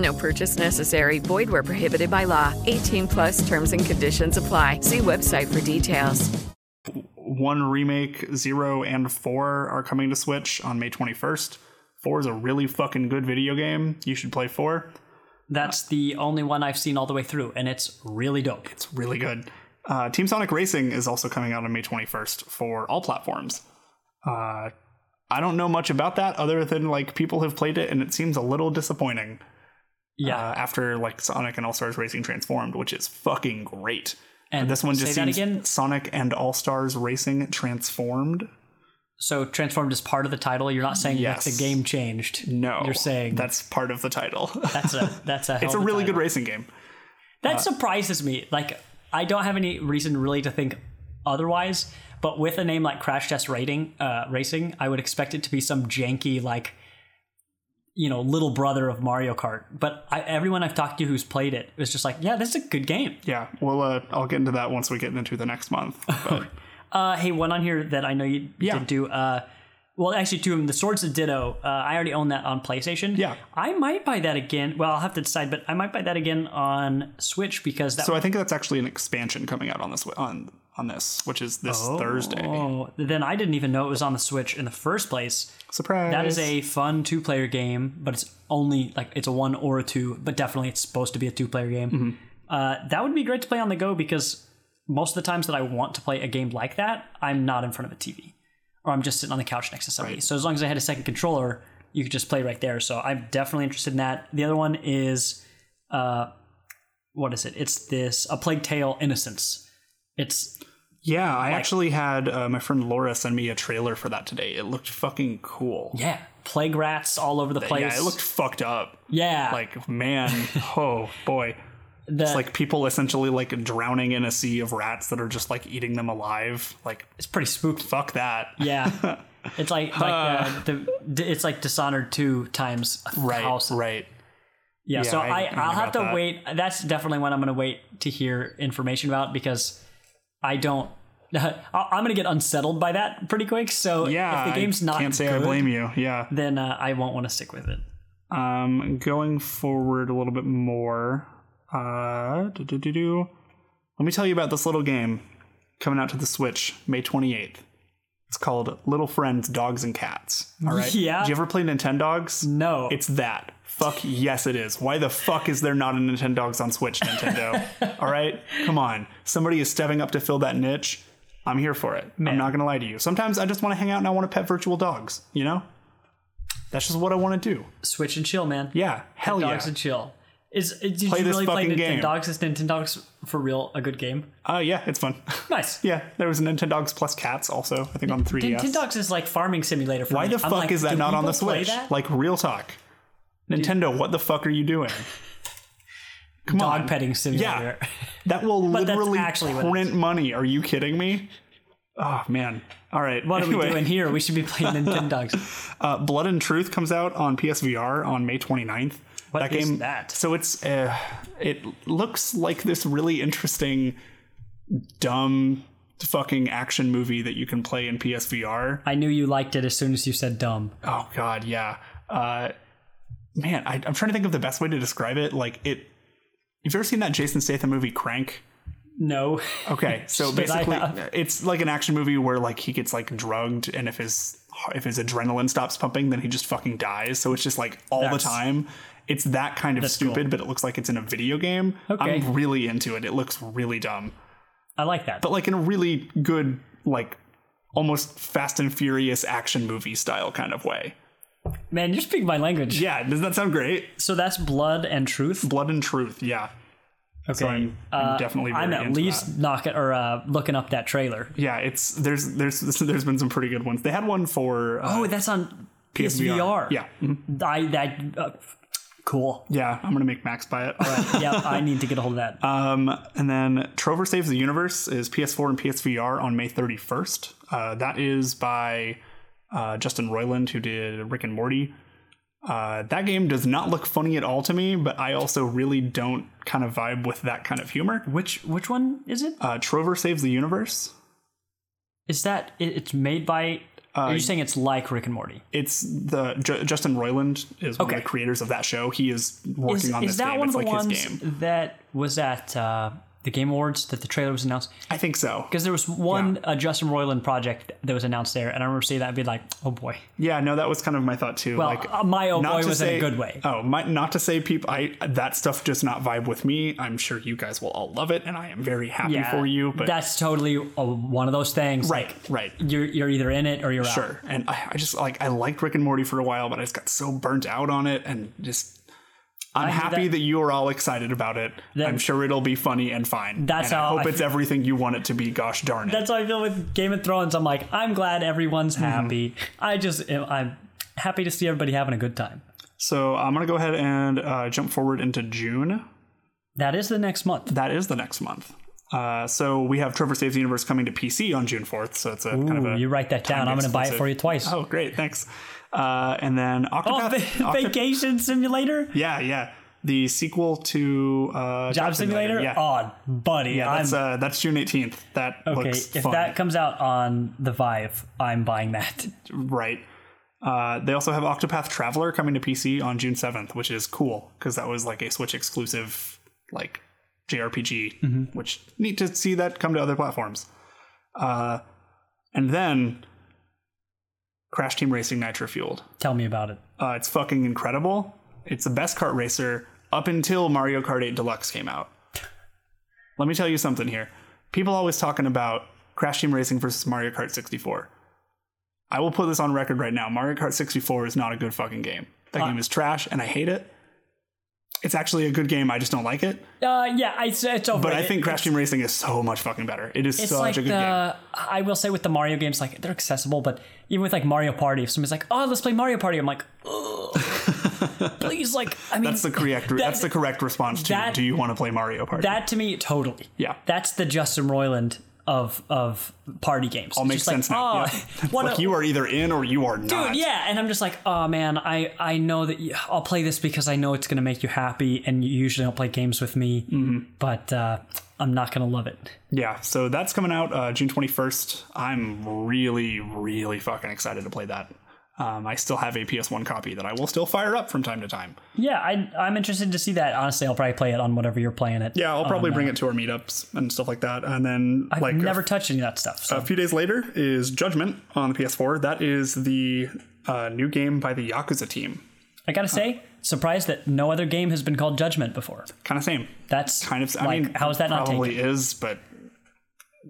No purchase necessary. Void where prohibited by law. 18 plus terms and conditions apply. See website for details. one remake, zero and four are coming to Switch on May 21st. Four is a really fucking good video game. You should play four. That's the only one I've seen all the way through, and it's really dope. It's really good. Uh, Team Sonic Racing is also coming out on May 21st for all platforms. Uh, I don't know much about that other than like people have played it and it seems a little disappointing. Yeah. Uh, after like Sonic and All Stars Racing transformed, which is fucking great. And But this one just seems again? Sonic and All Stars Racing transformed. So transformed is part of the title. You're not saying Yes. that the game changed. No, you're saying that's part of the title. that's a that's a. it's a really title. good racing game. That Uh, surprises me. Like I don't have any reason really to think otherwise. But with a name like Crash Test Rating uh, Racing, I would expect it to be some janky like you know little brother of Mario Kart. But I, everyone I've talked to who's played it was just like, yeah, this is a good game. Yeah, well, uh, I'll get into that once we get into the next month. Uh, hey, one on here that I know you Yeah. did do. Uh, well, actually, two of them. The Swords of Ditto. Uh, I already own that on PlayStation. Yeah. I might buy that again. Well, I'll have to decide, but I might buy that again on Switch because that. so I think that's actually an expansion coming out on this on on this, which is this Thursday. Oh, then I didn't even know it was on the Switch in the first place. Surprise! That is a fun two-player game, but it's only like it's a one or a two, but definitely it's supposed to be a two-player game. Mm-hmm. Uh, that would be great to play on the go because most of the times that I want to play a game like that, I'm not in front of a TV, or I'm just sitting on the couch next to somebody. Right. So as long as I had a second controller, you could just play right there. So I'm definitely interested in that. The other one is, uh, what is it? It's this A Plague Tale: Innocence. It's Yeah, I actually had uh, my friend Laura send me a trailer for that today. It looked fucking cool. yeah, plague rats all over the place. Yeah, it looked fucked up. yeah, Like man, oh boy. The, It's like people essentially like drowning in a sea of rats that are just like eating them alive. Like it's pretty spooky. Fuck that. Yeah. It's like like uh, the, the it's like Dishonored two times Right. thousand. Right. Yeah, Yeah, so I- I, I I heard will have to that. wait. That's definitely one I'm going to wait to hear information about because I don't. I'm going to get unsettled by that pretty quick. So Yeah. if the game's not, I can't say good, I blame you. Yeah. then uh, I won't want to stick with it. Um, going forward a little bit more. Uh, let me tell you about this little game coming out to the Switch May 28th. It's called Little Friends Dogs and Cats. All right. Yeah. Did you ever play Nintendogs? No. It's that. Fuck yes, it is. Why the fuck is there not a Nintendogs on Switch, Nintendo? All right, come on. Somebody is stepping up to fill that niche. I'm here for it. I'm not gonna lie to you. Sometimes I just want to hang out and I want to pet virtual dogs. You know, that's just what I want to do. Switch and chill, man. Yeah, hell Dogs yeah. Dogs and chill. Is did Play you really play. Nintendogs? Is Nintendogs for real a good game? Uh, yeah, it's fun. Nice. yeah, there was a Nintendogs plus cats also. I think on 3DS. Nintendogs is like farming simulator. For Why me. the fuck like, is that not on the Switch? that? Like real talk. Nintendo, what the fuck are you doing? Come Dog on. petting simulator. Yeah. That will literally actually print money. Are you kidding me? Oh man. All right. What are we Anyway. doing here? We should be playing Nintendogs. Uh, Blood and Truth comes out on PSVR on May 29th. What that is game, that? So it's uh, it looks like this really interesting, dumb fucking action movie that you can play in PSVR. I knew you liked it as soon as you said dumb. Oh God, yeah. Uh, man, I, I'm trying to think of the best way to describe it. Like it. You've ever seen that Jason Statham movie Crank? No. Okay, so basically, it's like an action movie where like he gets like drugged, and if his if his adrenaline stops pumping, then he just fucking dies. So it's just like all That's- the time. It's that kind of That's stupid, cool. but it looks like it's in a video game. Okay. I'm really into it. It looks really dumb, I like that. but like in a really good, like almost Fast and Furious action movie style kind of way. Man, you're speaking my language. Yeah, doesn't that sound great? So that's Blood and Truth. Blood and Truth, yeah. Okay. So I'm, I'm Uh, definitely I'm at least that. knocking or uh, looking up that trailer. Yeah, it's there's there's there's been some pretty good ones. They had one for uh, Oh, that's on PSVR. PSVR. Yeah. Mhm. I that uh, cool. Yeah, I'm gonna make Max buy it. All right. yeah, I need to get a hold of that. Um, and then Trover Saves the Universe is PS4 and PSVR on May 31st. Uh, that is by uh, Justin Roiland, who did Rick and Morty. Uh, that game does not look funny at all to me, but I also really don't kind of vibe with that kind of humor. Which which one is it? Uh, Trover Saves the Universe. Is that it, it's made by? Are Uh, you saying it's like Rick and Morty? It's the J- Justin Roiland is one Okay. of the creators of that show. He is working Is, on is this that game. one It's of the ones that was at uh, the Game Awards that the trailer was announced? I think so. Because there was one uh, Justin Roiland project that was announced there, and I remember seeing that and being like, "Oh boy." Yeah, no, that was kind of my thought too. Well, like, uh, my oh boy was in a say- good way. Oh, my, not to say people, I that stuff does not vibe with me. I'm sure you guys will all love it, and I am very happy for you. But that's totally uh one of those things. right, like, right, You're you're either in it or you're out. sure. And I, I just like I liked Rick and Morty for a while, but I just got so burnt out on it, and just I'm I happy that- that. you are all excited about it. I'm sure it'll be funny and fine. That's and I how hope I it's everything you want it to be. Gosh darn it. That's how I feel with Game of Thrones. I'm like, I'm glad everyone's Mm-hmm. happy. I just I'm happy to see everybody having a good time. so I'm gonna go ahead and uh, jump forward into June. That is the next month. That is the next month. Uh, so we have Trover Saves the Universe coming to PC on June 4th. So it's a kind of a you write that down. I'm going to buy it for you twice. Oh, great, thanks. Uh, and then Oh, Octopath. va- vacation simulator, yeah, yeah, the sequel to uh, job simulator. Yeah, Oh, buddy, yeah, that's uh, that's June 18th. That okay. If fun. that comes out on the Vive, I'm buying that. right. Uh, they also have Octopath Traveler coming to PC on June 7th, which is cool because that was like a Switch exclusive, like JRPG, Mm-hmm. which neat to see that come to other platforms. Uh, and then Crash Team Racing Nitro Fueled. Tell me about it. Uh, it's fucking incredible. It's the best kart racer up until Mario Kart 8 Deluxe came out. Let me tell you something here. People always talking about Crash Team Racing versus Mario Kart 64. I will put this on record right now. Mario Kart 64 is not a good fucking game. That Uh, game is trash and I hate it. It's actually a good game. I just don't like it. Uh, yeah, I, it's over. But I think Crash Team Racing is so much fucking better. It is such like a good the game. I will say with the Mario games, like they're accessible, but even with like Mario Party, if somebody's like, "Oh, let's play Mario Party," I'm like, Ugh. please, like, I mean, that's the correct. that- that's the correct response to. that- do you want to play Mario Party? that to me, totally. Yeah. That's the Justin Roiland of of party games. all It's makes just like, sense now. oh, yeah. like a- you are either in or you are not. Dude, yeah, and I'm just like, oh man, I I know that you, I'll play this because I know it's gonna make you happy, and you usually don't play games with me, Mm-hmm. but uh, I'm not gonna love it. Yeah, so that's coming out uh, June 21st. I'm really, really fucking excited to play that. Um, I still have a PS1 copy that I will still fire up from time to time. Yeah, I I'm interested to see that. Honestly, I'll probably play it on whatever you're playing it. Yeah, I'll probably on, bring uh, it to our meetups and stuff like that. And then, I've like, never a, touched any of that stuff. So. a few days later is Judgment on the PS4. That is the uh, new game by the Yakuza team. I gotta say, surprised that no other game has been called Judgment before. Kind of same. That's Kind of. I like, mean, how is that not probably taken? is, but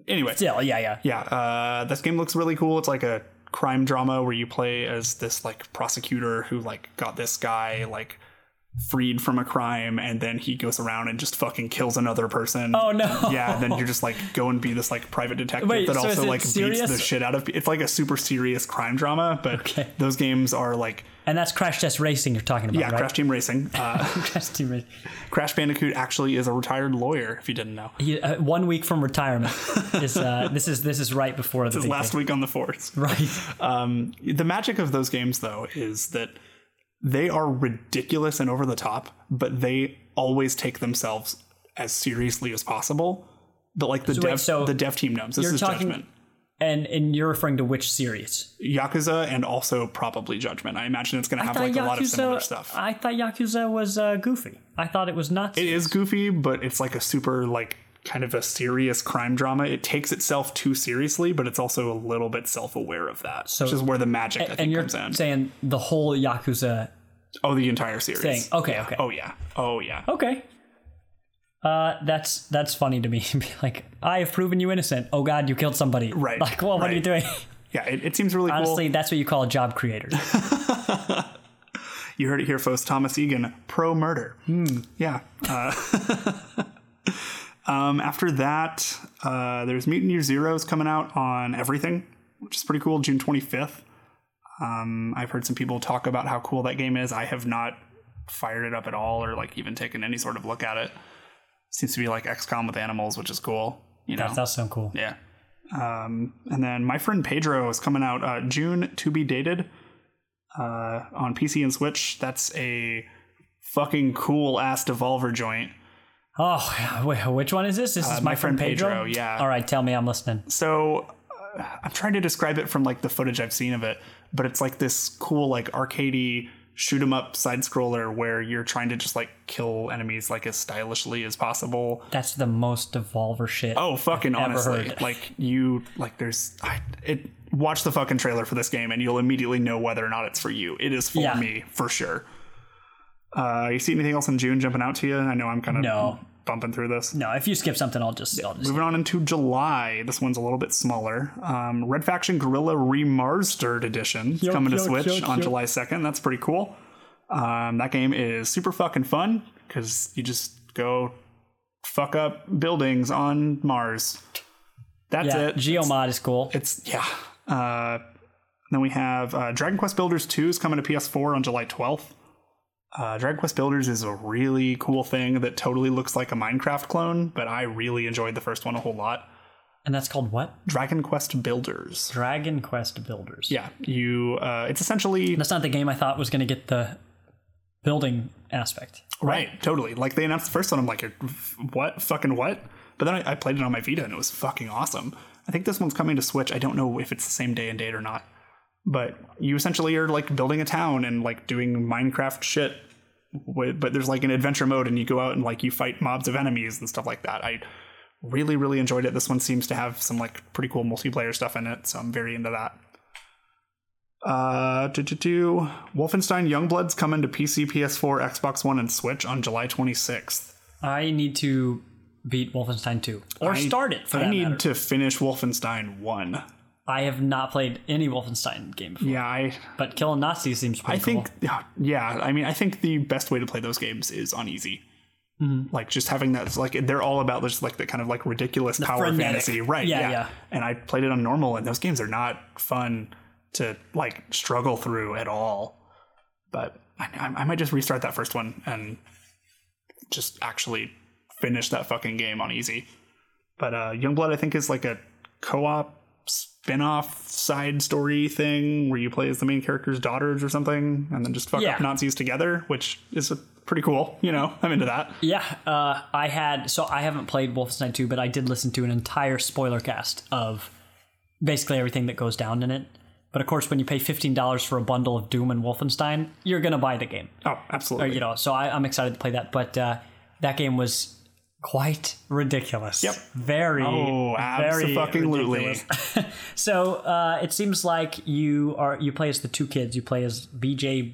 anyway. Still, yeah, yeah. Yeah, uh, this game looks really cool. It's like a crime drama where you play as this like prosecutor who like got this guy like freed from a crime and then he goes around and just fucking kills another person. Oh, no. Yeah, and then you're just like go and be this like private detective Wait, that so also like beats the shit out of it's like a super serious crime drama, but Okay. those games are like And that's Crash Test Racing you're talking about, yeah, right? Crash Team Racing. Uh, Crash Team Racing. Crash Bandicoot actually is a retired lawyer if you didn't know. He, uh, one week from retirement. is uh, this is this is right before the His last thing. week on the force. Right. Um, the magic of those games, though, is that they are ridiculous and over the top, but they always take themselves as seriously as possible. But like the So wait, dev, so the dev team knows this you're is talking- Judgment, And and you're referring to which series? Yakuza, and also probably Judgment. I imagine it's going to have like a lot of similar stuff. I thought Yakuza was uh, goofy. I thought it was nuts. It is goofy, but it's like a super like kind of a serious crime drama. It takes itself too seriously, but it's also a little bit self-aware of that, So- which is where the magic I think and you're comes in. saying the whole Yakuza oh, the entire series. thing. Okay, okay. Oh yeah. Oh yeah. Okay. Uh, that's that's funny to me. Like, I have proven you innocent. Oh God, you killed somebody. Right, Like, well, what are you doing? Yeah, it, it seems really Honestly, cool. that's what you call a job creator. You heard it here, folks. Thomas Egan, pro murder. Yeah. Uh, um, after that, uh, there's Mutant Year Zero's coming out on everything, which is pretty cool. June 25th. Um, I've heard some people talk about how cool that game is. I have not fired it up at all, or like even taken any sort of look at it. Seems to be like XCOM with animals, which is cool. You know. That does sound cool. Yeah. Um, and then my friend Pedro is coming out uh, June to be dated uh, on PC and Switch. That's a fucking cool ass Devolver joint. Oh, wait, which one is this? This Uh, is my, my friend, friend Pedro. Pedro, yeah. All right, tell me, I'm listening. So uh, I'm trying to describe it from like the footage I've seen of it, but it's like this cool like arcadey shoot 'em up side scroller where you're trying to just like kill enemies like as stylishly as possible. That's the most Devolver shit. Oh, fucking I've honestly. Like you like there's I, it watch the fucking trailer for this game and you'll immediately know whether or not it's for you. It is for Yeah. me for sure. Uh you see anything else in June jumping out to you? I know I'm kind of No. Bumping through this. No, if you skip something, I'll just, I'll just. Moving on into July, this one's a little bit smaller. Um, Red Faction Guerrilla Remastered Edition coming to Switch on. July 2nd. That's pretty cool. Um, that game is super fucking fun because you just go fuck up buildings on Mars. That's yeah, it. Geomod is cool. It's yeah. Uh, then we have uh, Dragon Quest Builders 2 is coming to PS4 on July 12th. Uh, Dragon Quest Builders is a really cool thing that totally looks like a Minecraft clone, but I really enjoyed the first one a whole lot. And that's called what? Dragon Quest Builders. Dragon Quest Builders. Yeah, you. Uh, it's essentially That's not the game I thought was going to get the building aspect. right, totally. Like they announced the first one, I'm like, what, fucking what? But then I, I played it on my Vita and it was fucking awesome. I think this one's coming to Switch. I don't know if it's the same day and date or not. But you essentially are like building a town and like doing Minecraft shit. But there's like an adventure mode and you go out and like you fight mobs of enemies and stuff like that. I really, really enjoyed it. This one seems to have some like pretty cool multiplayer stuff in it, so I'm very into that. Uh, do, do, do. Wolfenstein Youngblood's coming to PC, PS4, Xbox One, and Switch on July 26th. I need to beat Wolfenstein 2 or I- start it for I need matter. to finish Wolfenstein 1. I have not played any Wolfenstein game before. Yeah, I But killing Nazis seems pretty I think cool. yeah, yeah, I mean I think the best way to play those games is on easy. Mm-hmm. Like just having that like they're all about just like the kind of like ridiculous power frenetic. fantasy. Right. Yeah, Yeah, yeah. And I played it on normal and those games are not fun to like struggle through at all. But I, I might just restart that first one and just actually finish that fucking game on easy. But uh, Youngblood, I think, is like a co-op spin-off side story thing where you play as the main character's daughters or something, and then just fuck Yeah. up Nazis together, which is pretty cool. You know, I'm into that. Yeah, uh, I had so I haven't played Wolfenstein 2, but I did listen to an entire spoiler cast of basically everything that goes down in it. But of course, when you pay fifteen dollars for a bundle of Doom and Wolfenstein, you're gonna buy the game. Oh, absolutely. Or, you know, so I, I'm excited to play that. But uh, that game was quite ridiculous. Yep. Very. Oh, ridiculous. so uh, it seems like you are you play as the two kids. You play as BJ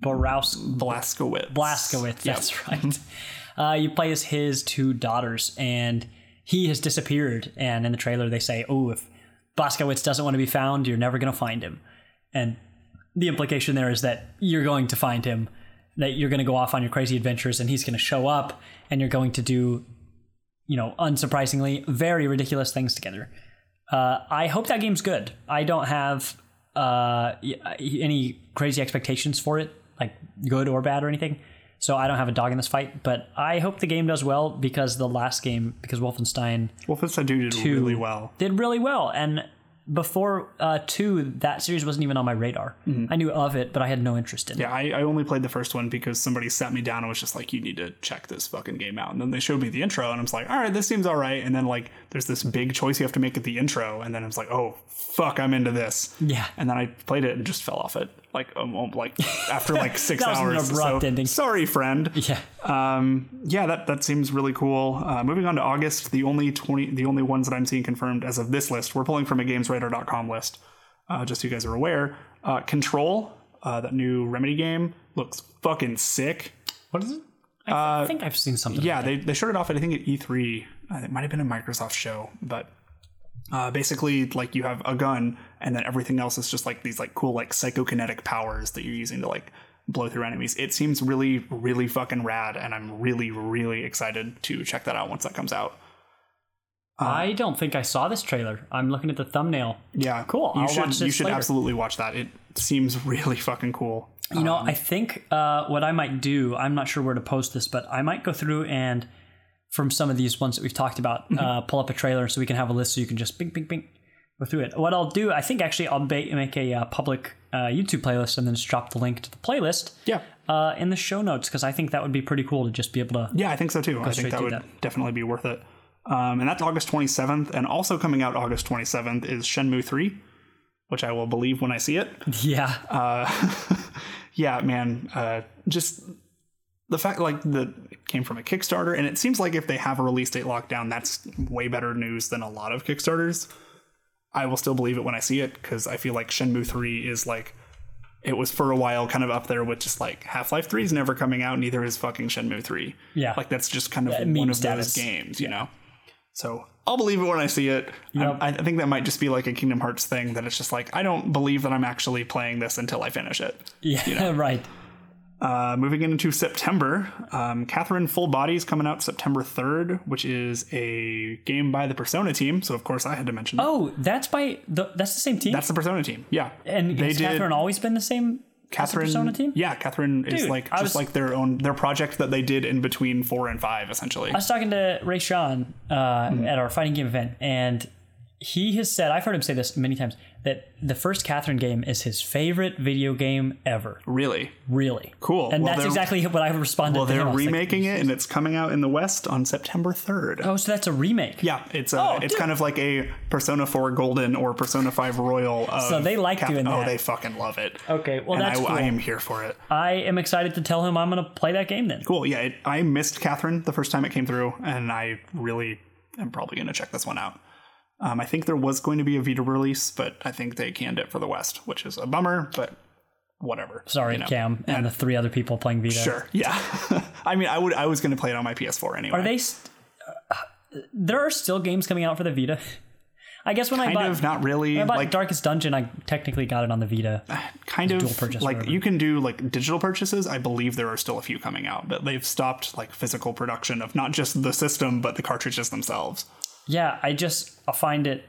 Baraus Blazkowicz. Blazkowicz. That's right. Uh, you play as his two daughters, and he has disappeared. And in the trailer, they say, "Oh, if Blazkowicz doesn't want to be found, you're never going to find him." And the implication there is that you're going to find him, that you're going to go off on your crazy adventures, and he's going to show up, and you're going to do, you know, unsurprisingly, very ridiculous things together. Uh, I hope that game's good. I don't have uh, any crazy expectations for it, like good or bad or anything. So I don't have a dog in this fight, but I hope the game does well because the last game, because Wolfenstein Wolfenstein 2 did really well. did really well. And before uh, 2, that series wasn't even on my radar. I knew of it, but I had no interest in it. Yeah, I, I only played the first one because somebody sat me down and was just like, "You need to check this fucking game out." And then they showed me the intro, and I was like, "All right, this seems all right." And then like, there's this big choice you have to make at the intro, and then I was like, "Oh fuck, I'm into this." Yeah. And then I played it and just fell off it, like um, um, like after like six That was an hours. abrupt so, ending. Sorry, friend. Yeah. Um, yeah, that that seems really cool. Uh, moving on to August, the only twenty, the only ones that I'm seeing confirmed as of this list, we're pulling from a GamesRadar.com list. Uh, just so you guys are aware, uh, Control, uh, that new Remedy game, looks fucking sick. What is it? I think I've seen something. Yeah, like they, they showed it off at I think at E3. Uh, it might have been a Microsoft show, but uh, basically, like you have a gun, and then everything else is just like these like cool like psychokinetic powers that you're using to like blow through enemies. It seems really really fucking rad, and I'm really really excited to check that out once that comes out. that. I don't think I saw this trailer. I'm looking at the thumbnail. Yeah, Cool. You I'll should you should later. absolutely watch that. It seems really fucking cool. You know, Um, I think uh, what I might do, I'm not sure where to post this, but I might go through and from some of these ones that we've talked about, Mm-hmm. uh, pull up a trailer so we can have a list so you can just bing, bing, bing, go through it. What I'll do, I think actually I'll ba- make a uh, public uh, YouTube playlist and then just drop the link to the playlist yeah. uh, in the show notes because I think that would be pretty cool to just be able to. Yeah, I think so too. I think that would that. definitely be worth it. Um, and that's August 27th. And also coming out August 27th is Shenmue 3, which I will believe when I see it. Yeah. Uh, yeah, man. Uh, just the fact like that it came from a Kickstarter, and it seems like if they have a release date locked down, that's way better news than a lot of Kickstarters. I will still believe it when I see it because I feel like Shenmue 3 is like it was for a while kind of up there with just like Half-Life 3 is never coming out, neither is fucking Shenmue 3. Yeah. Like that's just kind of Yeah, one of status. those games, you know. So I'll believe it when I see it. Yep. I, I think that might just be like a Kingdom Hearts thing that it's just like I don't believe that I'm actually playing this until I finish it. Yeah, right. Uh, moving into September, um, Catherine Full Body is coming out September 3rd, which is a game by the Persona team. So of course I had to mention. Oh, that's by the that's the same team. That's the Persona team. Yeah, and they has did- Catherine always been the same? Catherine Persona team. Yeah, Catherine is like I just was- like their own their project that they did in between four and five, essentially. I was talking to Ray Sean uh, Mm-hmm. at our fighting game event, and he has said, I've heard him say this many times, that the first Catherine game is his favorite video game ever. Really? Really. Cool. And Well, that's exactly what I responded Well, to. they're him. I like, remaking it, and it's coming out in the West on September 3rd. oh, so that's a remake. Yeah, it's a, Oh, it's dude. kind of like a Persona 4 Golden or Persona 5 Royal. So they like doing Oh, they fucking love it. Okay, well, and that's I, cool. I am here for it. I am excited to tell him I'm going to play that game then. Cool. Yeah, it, I missed Catherine the first time it came through, and I really am probably going to check this one out. Um, I think there was going to be a Vita release, but I think they canned it for the West, which is a bummer, but whatever. Sorry, you know. Cam, and the three other people playing Vita. Sure. Yeah. I mean, I would. I was going to play it on my PS4 anyway. Are they? St- uh, there are still games coming out for the Vita. I guess when I Kind bought, of, not really, When I bought like- Darkest Dungeon, I technically got it on the Vita. kind of dual purchase, like you can do like digital purchases i believe there are still a few coming out but they've stopped like physical production of not just the system but the cartridges themselves Yeah, I just I find it.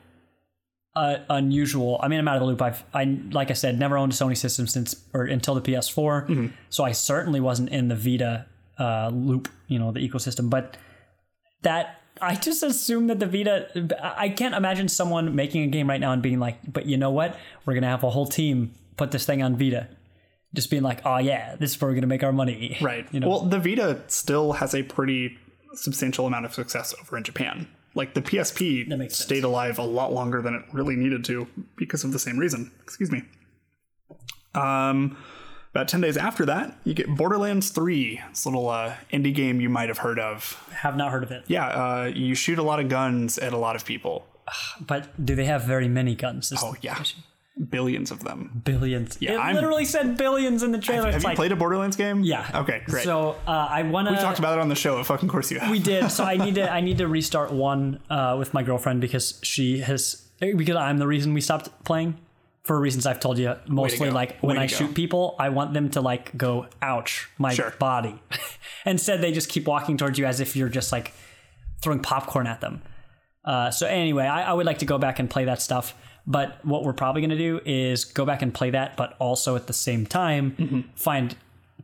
uh, unusual. I mean, I'm out of the loop. I've, I like I said, never owned a Sony system since or until the PS4, Mm-hmm. so I certainly wasn't in the Vita uh, loop, you know, the ecosystem. But that I just assume that the Vita. I can't imagine someone making a game right now and being like, "But you know what? We're gonna have a whole team put this thing on Vita." Just being like, "Oh yeah, this is where we're gonna make our money." Right. You know. Well, the Vita still has a pretty substantial amount of success over in Japan. Like the PSP stayed alive a lot longer than it really needed to because of the same reason. Excuse me. Um, about 10 days after that, you get Borderlands 3. This little uh, indie game you might have heard of. Have not heard of it. Yeah, uh, you shoot a lot of guns at a lot of people. But do they have very many guns? Is Oh, yeah. question. Billions of them. Billions. Yeah, it I'm- literally said billions in the trailer. Have It's you like- played a Borderlands game? Yeah. Okay, great. So uh, I want to. we talked about it on the show. Of fucking course you have. We did. So I need to. I need to restart one uh, with my girlfriend because she has. Because I'm the reason we stopped playing. For reasons I've told you, mostly like when I go. shoot people, I want them to like go, "Ouch, my body." Instead, they just keep walking towards you as if you're just like throwing popcorn at them. Uh, so anyway, I, I would like to go back and play that stuff. But what we're probably going to do is go back and play that, but also at the same time Mm-hmm. find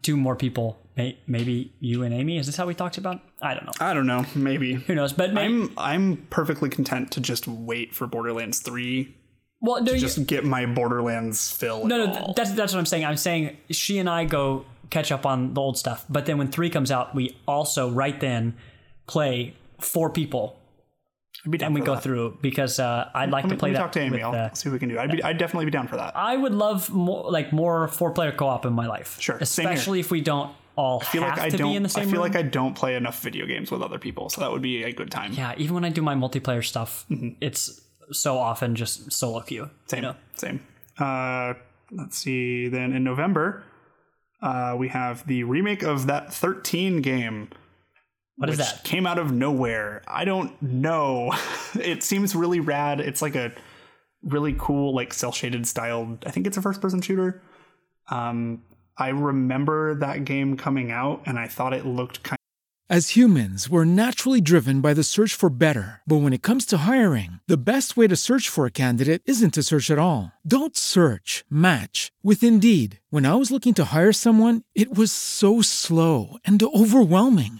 two more people. Maybe you and Amy. Is this how we talked about? I don't know. I don't know. Maybe. Who knows? But maybe, I'm I'm perfectly content to just wait for Borderlands 3 well, no, to you- just get my Borderlands fill. no, no. That's that's what I'm saying. I'm saying she and I go catch up on the old stuff, but then when three comes out, we also right then play four people. And we for go that. through because uh, I'd like Let to play let me that. talk to Amy. with, I'll uh, see what we can do. I'd, be, I'd definitely be down for that. I would love more like more four player co op in my life. Sure, especially if we don't all I feel have like I to don't. be in the I feel room. like I don't play enough video games with other people, so that would be a good time. yeah, even when I do my multiplayer stuff, Mm-hmm. it's so often just solo queue. Same. You know? Same. Uh, let's see. Then in November, uh, we have the remake of that 13 game. What is which that? Came out of nowhere. I don't know. it seems really rad. It's like a really cool, like cell shaded styled. I think it's a first person shooter. Um, I remember that game coming out, and I thought it looked kind. As humans, we're naturally driven by the search for better. But when it comes to hiring, the best way to search for a candidate isn't to search at all. Don't search, match with Indeed. When I was looking to hire someone, it was so slow and overwhelming.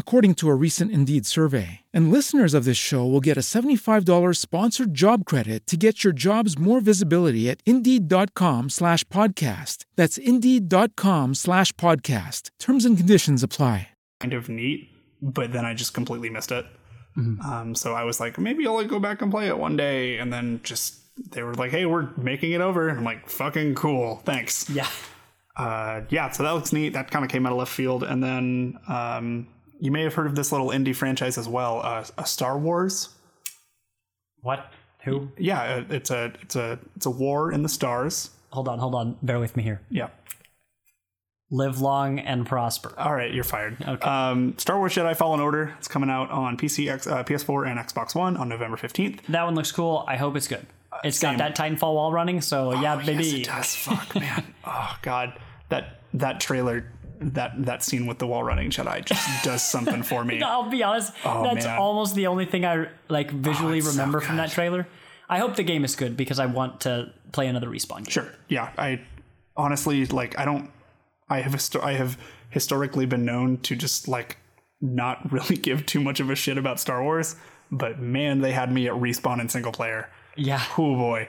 according to a recent Indeed survey. And listeners of this show will get a $75 sponsored job credit to get your jobs more visibility at Indeed.com slash podcast. That's Indeed.com slash podcast. Terms and conditions apply. kind of neat, but then I just completely missed it. Mm-hmm. Um, so I was like, maybe I'll like, go back and play it one day, and then just they were like, hey, we're making it over. I'm like, fucking cool, thanks. Yeah. Uh, yeah, so that looks neat. That kind of came out of left field, and then um, you may have heard of this little indie franchise as well, uh, a Star Wars. What? Who? Yeah, uh, it's a it's a it's a war in the stars. Hold on, hold on. Bear with me here. Yeah. Live long and prosper. All right, you're fired. Okay. Um, Star Wars Jedi Fallen Order. It's coming out on PC, X, uh, PS4, and Xbox One on November 15th. That one looks cool. I hope it's good. It's same. got that Titanfall wall running, so yeah, Oh, baby. Yes, it does. Fuck, man. Oh god, that that trailer, that that scene with the wall running Jedi just does something for me. I'll be honest. Oh, that's man. almost the only thing I like visually oh, so remember from that trailer. I hope the game is good because I want to play another respawn game. Sure. Yeah. I honestly like. I don't. I have. Histo- I have historically been known to just like not really give too much of a shit about Star Wars. But man, they had me at respawn in single player. Yeah. Oh boy.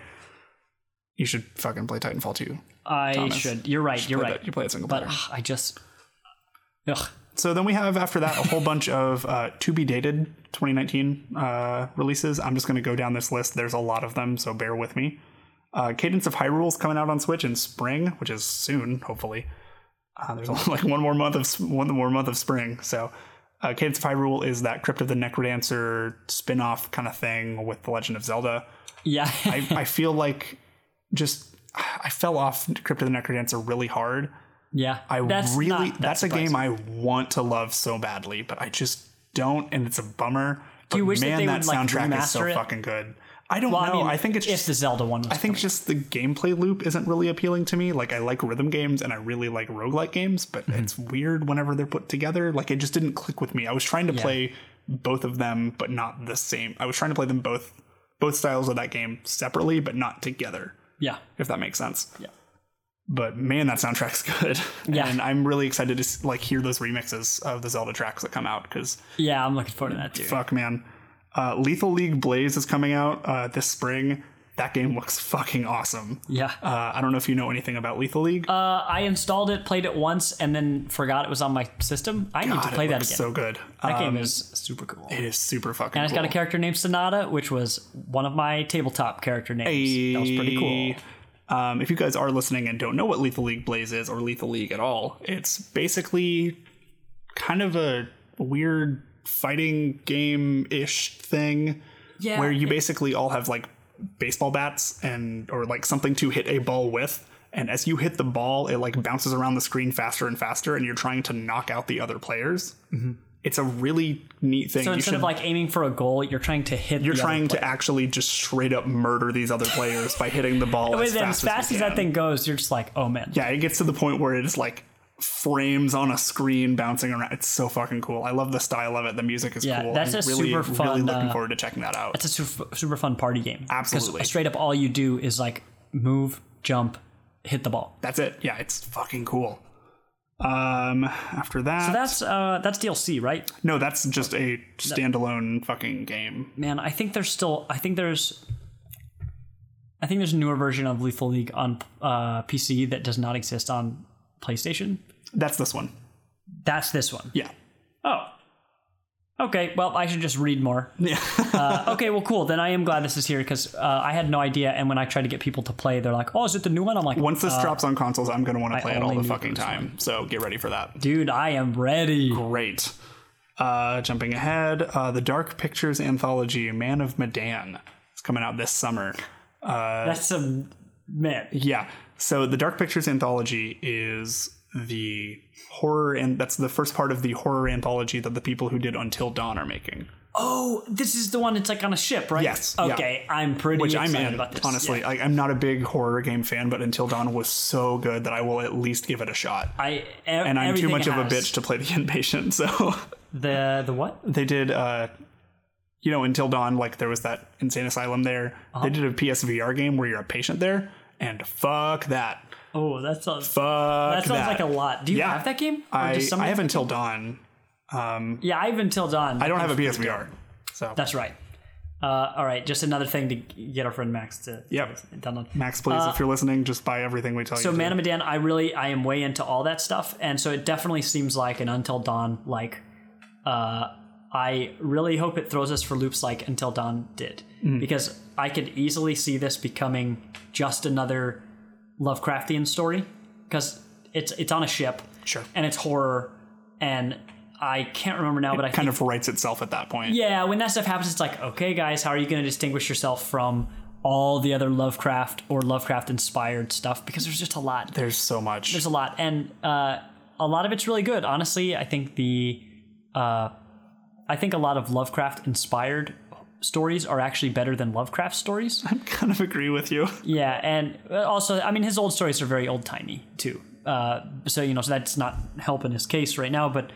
You should fucking play Titanfall 2. I Thomas. should. You're right. should You're right. that- you play it single but ugh, I just. Ugh. So then we have after that a whole bunch of uh, to be dated 2019 uh, releases. I'm just going to go down this list. There's a lot of them, so bear with me. Uh, Cadence of Hyrule's coming out on Switch in spring, which is soon, hopefully. Uh, there's only like one more month of one more month of spring. So uh, Cadence of Hyrule is that Crypt of the Necrodancer spin-off kind of thing with The Legend of Zelda. Yeah. I, I feel like just I fell off Crypt of the Necrodancer really hard. Yeah. I That's really not that that's a game I want to love so badly, but I just don't, and it's a bummer. But Do you wish that man, they that, would, like, soundtrack is so it? fucking good. I don't Well, I know. mean, I think it's just the Zelda one I think just the gameplay loop isn't really appealing to me. Like I like rhythm games and I really like roguelike games, but Mm-hmm. it's weird whenever they're put together. Like it just didn't click with me. I was trying to Yeah. play both of them, but not the same. I was trying to play them both both styles of that game separately, but not together. Yeah. If that makes sense. Yeah. But man, that soundtrack's good. Yeah. And I'm really excited to like hear those remixes of the Zelda tracks that come out because Yeah, I'm looking forward to that too. fuck man. Uh, Lethal League Blaze is coming out uh, this spring. That game looks fucking awesome. Yeah. Uh, I don't know if you know anything about Lethal League. Uh, I installed it, played it once, and then forgot it was on my system. I need God, to it play that again. so good. That game Um, is super cool. It is super fucking cool. and it's cool. got a character named Sonata, which was one of my tabletop character names. That was pretty cool. Um, if you guys are listening and don't know what Lethal League Blaze is or Lethal League at all, it's basically kind of a weird fighting game ish thing Yeah, where you basically all have like baseball bats and or like something to hit a ball with. And as you hit the ball, it like bounces around the screen faster and faster, and you're trying to knock out the other players. Mm-hmm. It's a really neat thing. So You instead should- of like aiming for a goal, you're trying to hit. you're the other trying to actually just straight up murder these other players by hitting the ball as then fast, as fast you as, that thing goes, you're just like, oh man. Yeah, it gets to the point where it is like frames on a screen bouncing around. It's so fucking cool. I love the style of it. The music is Yeah, cool. that's I'm a really, super really fun, looking uh, forward to checking that out. It's a super, super fun party game. Absolutely. straight up, all you do is like move, jump, hit the ball. That's it. Yeah, it's fucking cool. Um, after that, So that's uh that's DLC, right? no, that's just a standalone fucking game. Man, I think there's still. I think there's. I think there's a newer version of Lethal League on uh, PC that does not exist on PlayStation. That's this one. That's this one. Yeah. Oh. Okay, well, I should just read more. Yeah. uh, okay, well, cool. Then I am glad this is here because uh, I had no idea. And when I tried to get people to play, they're like, "Oh, is it the new one?" I'm like, Once this uh, drops on consoles, I'm gonna want to play it all the fucking time. So get ready for that. dude, I am ready. Great. Uh, jumping ahead, uh, the Dark Pictures anthology "Man of Medan" is coming out this summer. Uh, That's a man. Yeah. So the Dark Pictures anthology is the horror, and that's the first part of the horror anthology that the people who did Until Dawn are making. Oh, this is the one that's like on a ship, right? Yes, yeah. Okay, I'm pretty Which I'm in. about this. Honestly, Yeah. like, I'm not a big horror game fan, but Until Dawn was so good that I will at least give it a shot. I and I'm too much of a bitch to play the inpatient, so The the what? they did. uh you know, Until Dawn, like there was that insane asylum there. Uh-huh. They did a PSVR game where you're a patient there, and fuck that. Oh, that sounds. Fuck that sounds like a lot. Do you Yeah. have that game? I, I have Until? Dawn. Um, Yeah, I have Until Dawn. I don't have a That PSVR, so That's right. Uh, all right, just another thing to get our friend Max to Yep. download. Max, please, Uh, if you're listening, just buy everything we tell So you. to. Man of Medan, I really I am way into all that stuff, and so it definitely seems like an Until Dawn like. Uh, I really hope it throws us for loops like Until Dawn did, Mhm. because I could easily see this becoming just another Lovecraftian story, because it's it's on a ship, sure, and it's horror, and I can't remember now, but I kind think of writes itself at that point. yeah, when that stuff happens, it's like, okay, guys, how are you going to distinguish yourself from all the other Lovecraft or Lovecraft inspired stuff? Because there's just a lot. There's so much. There's a lot, and uh, a lot of it's really good. Honestly, I think the, uh, I think a lot of Lovecraft inspired stories are actually better than Lovecraft stories. I kind of agree with you. Yeah, and also, I mean, his old stories are very old timey too. Uh, so you know, so that's not helping his case right now. But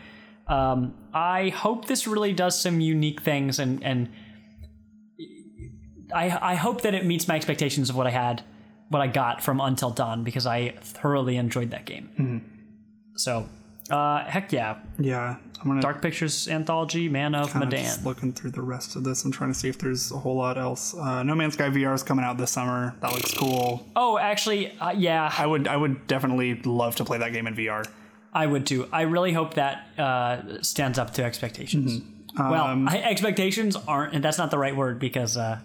um, I hope this really does some unique things, and and I I hope that it meets my expectations of what I had, what I got from Until Dawn, because I thoroughly enjoyed that game. Mhm. So, uh, heck yeah, Yeah, I'm gonna Dark Pictures anthology, Man of Medan. just looking through the rest of this. I'm trying to see if there's a whole lot else. Uh, no Man's Sky VR is coming out this summer. That looks cool. Oh, actually, uh, yeah, I would I would definitely love to play that game in VR. I would too. I really hope that uh, stands up to expectations. well, Um, I, expectations aren't, and that's not the right word because uh,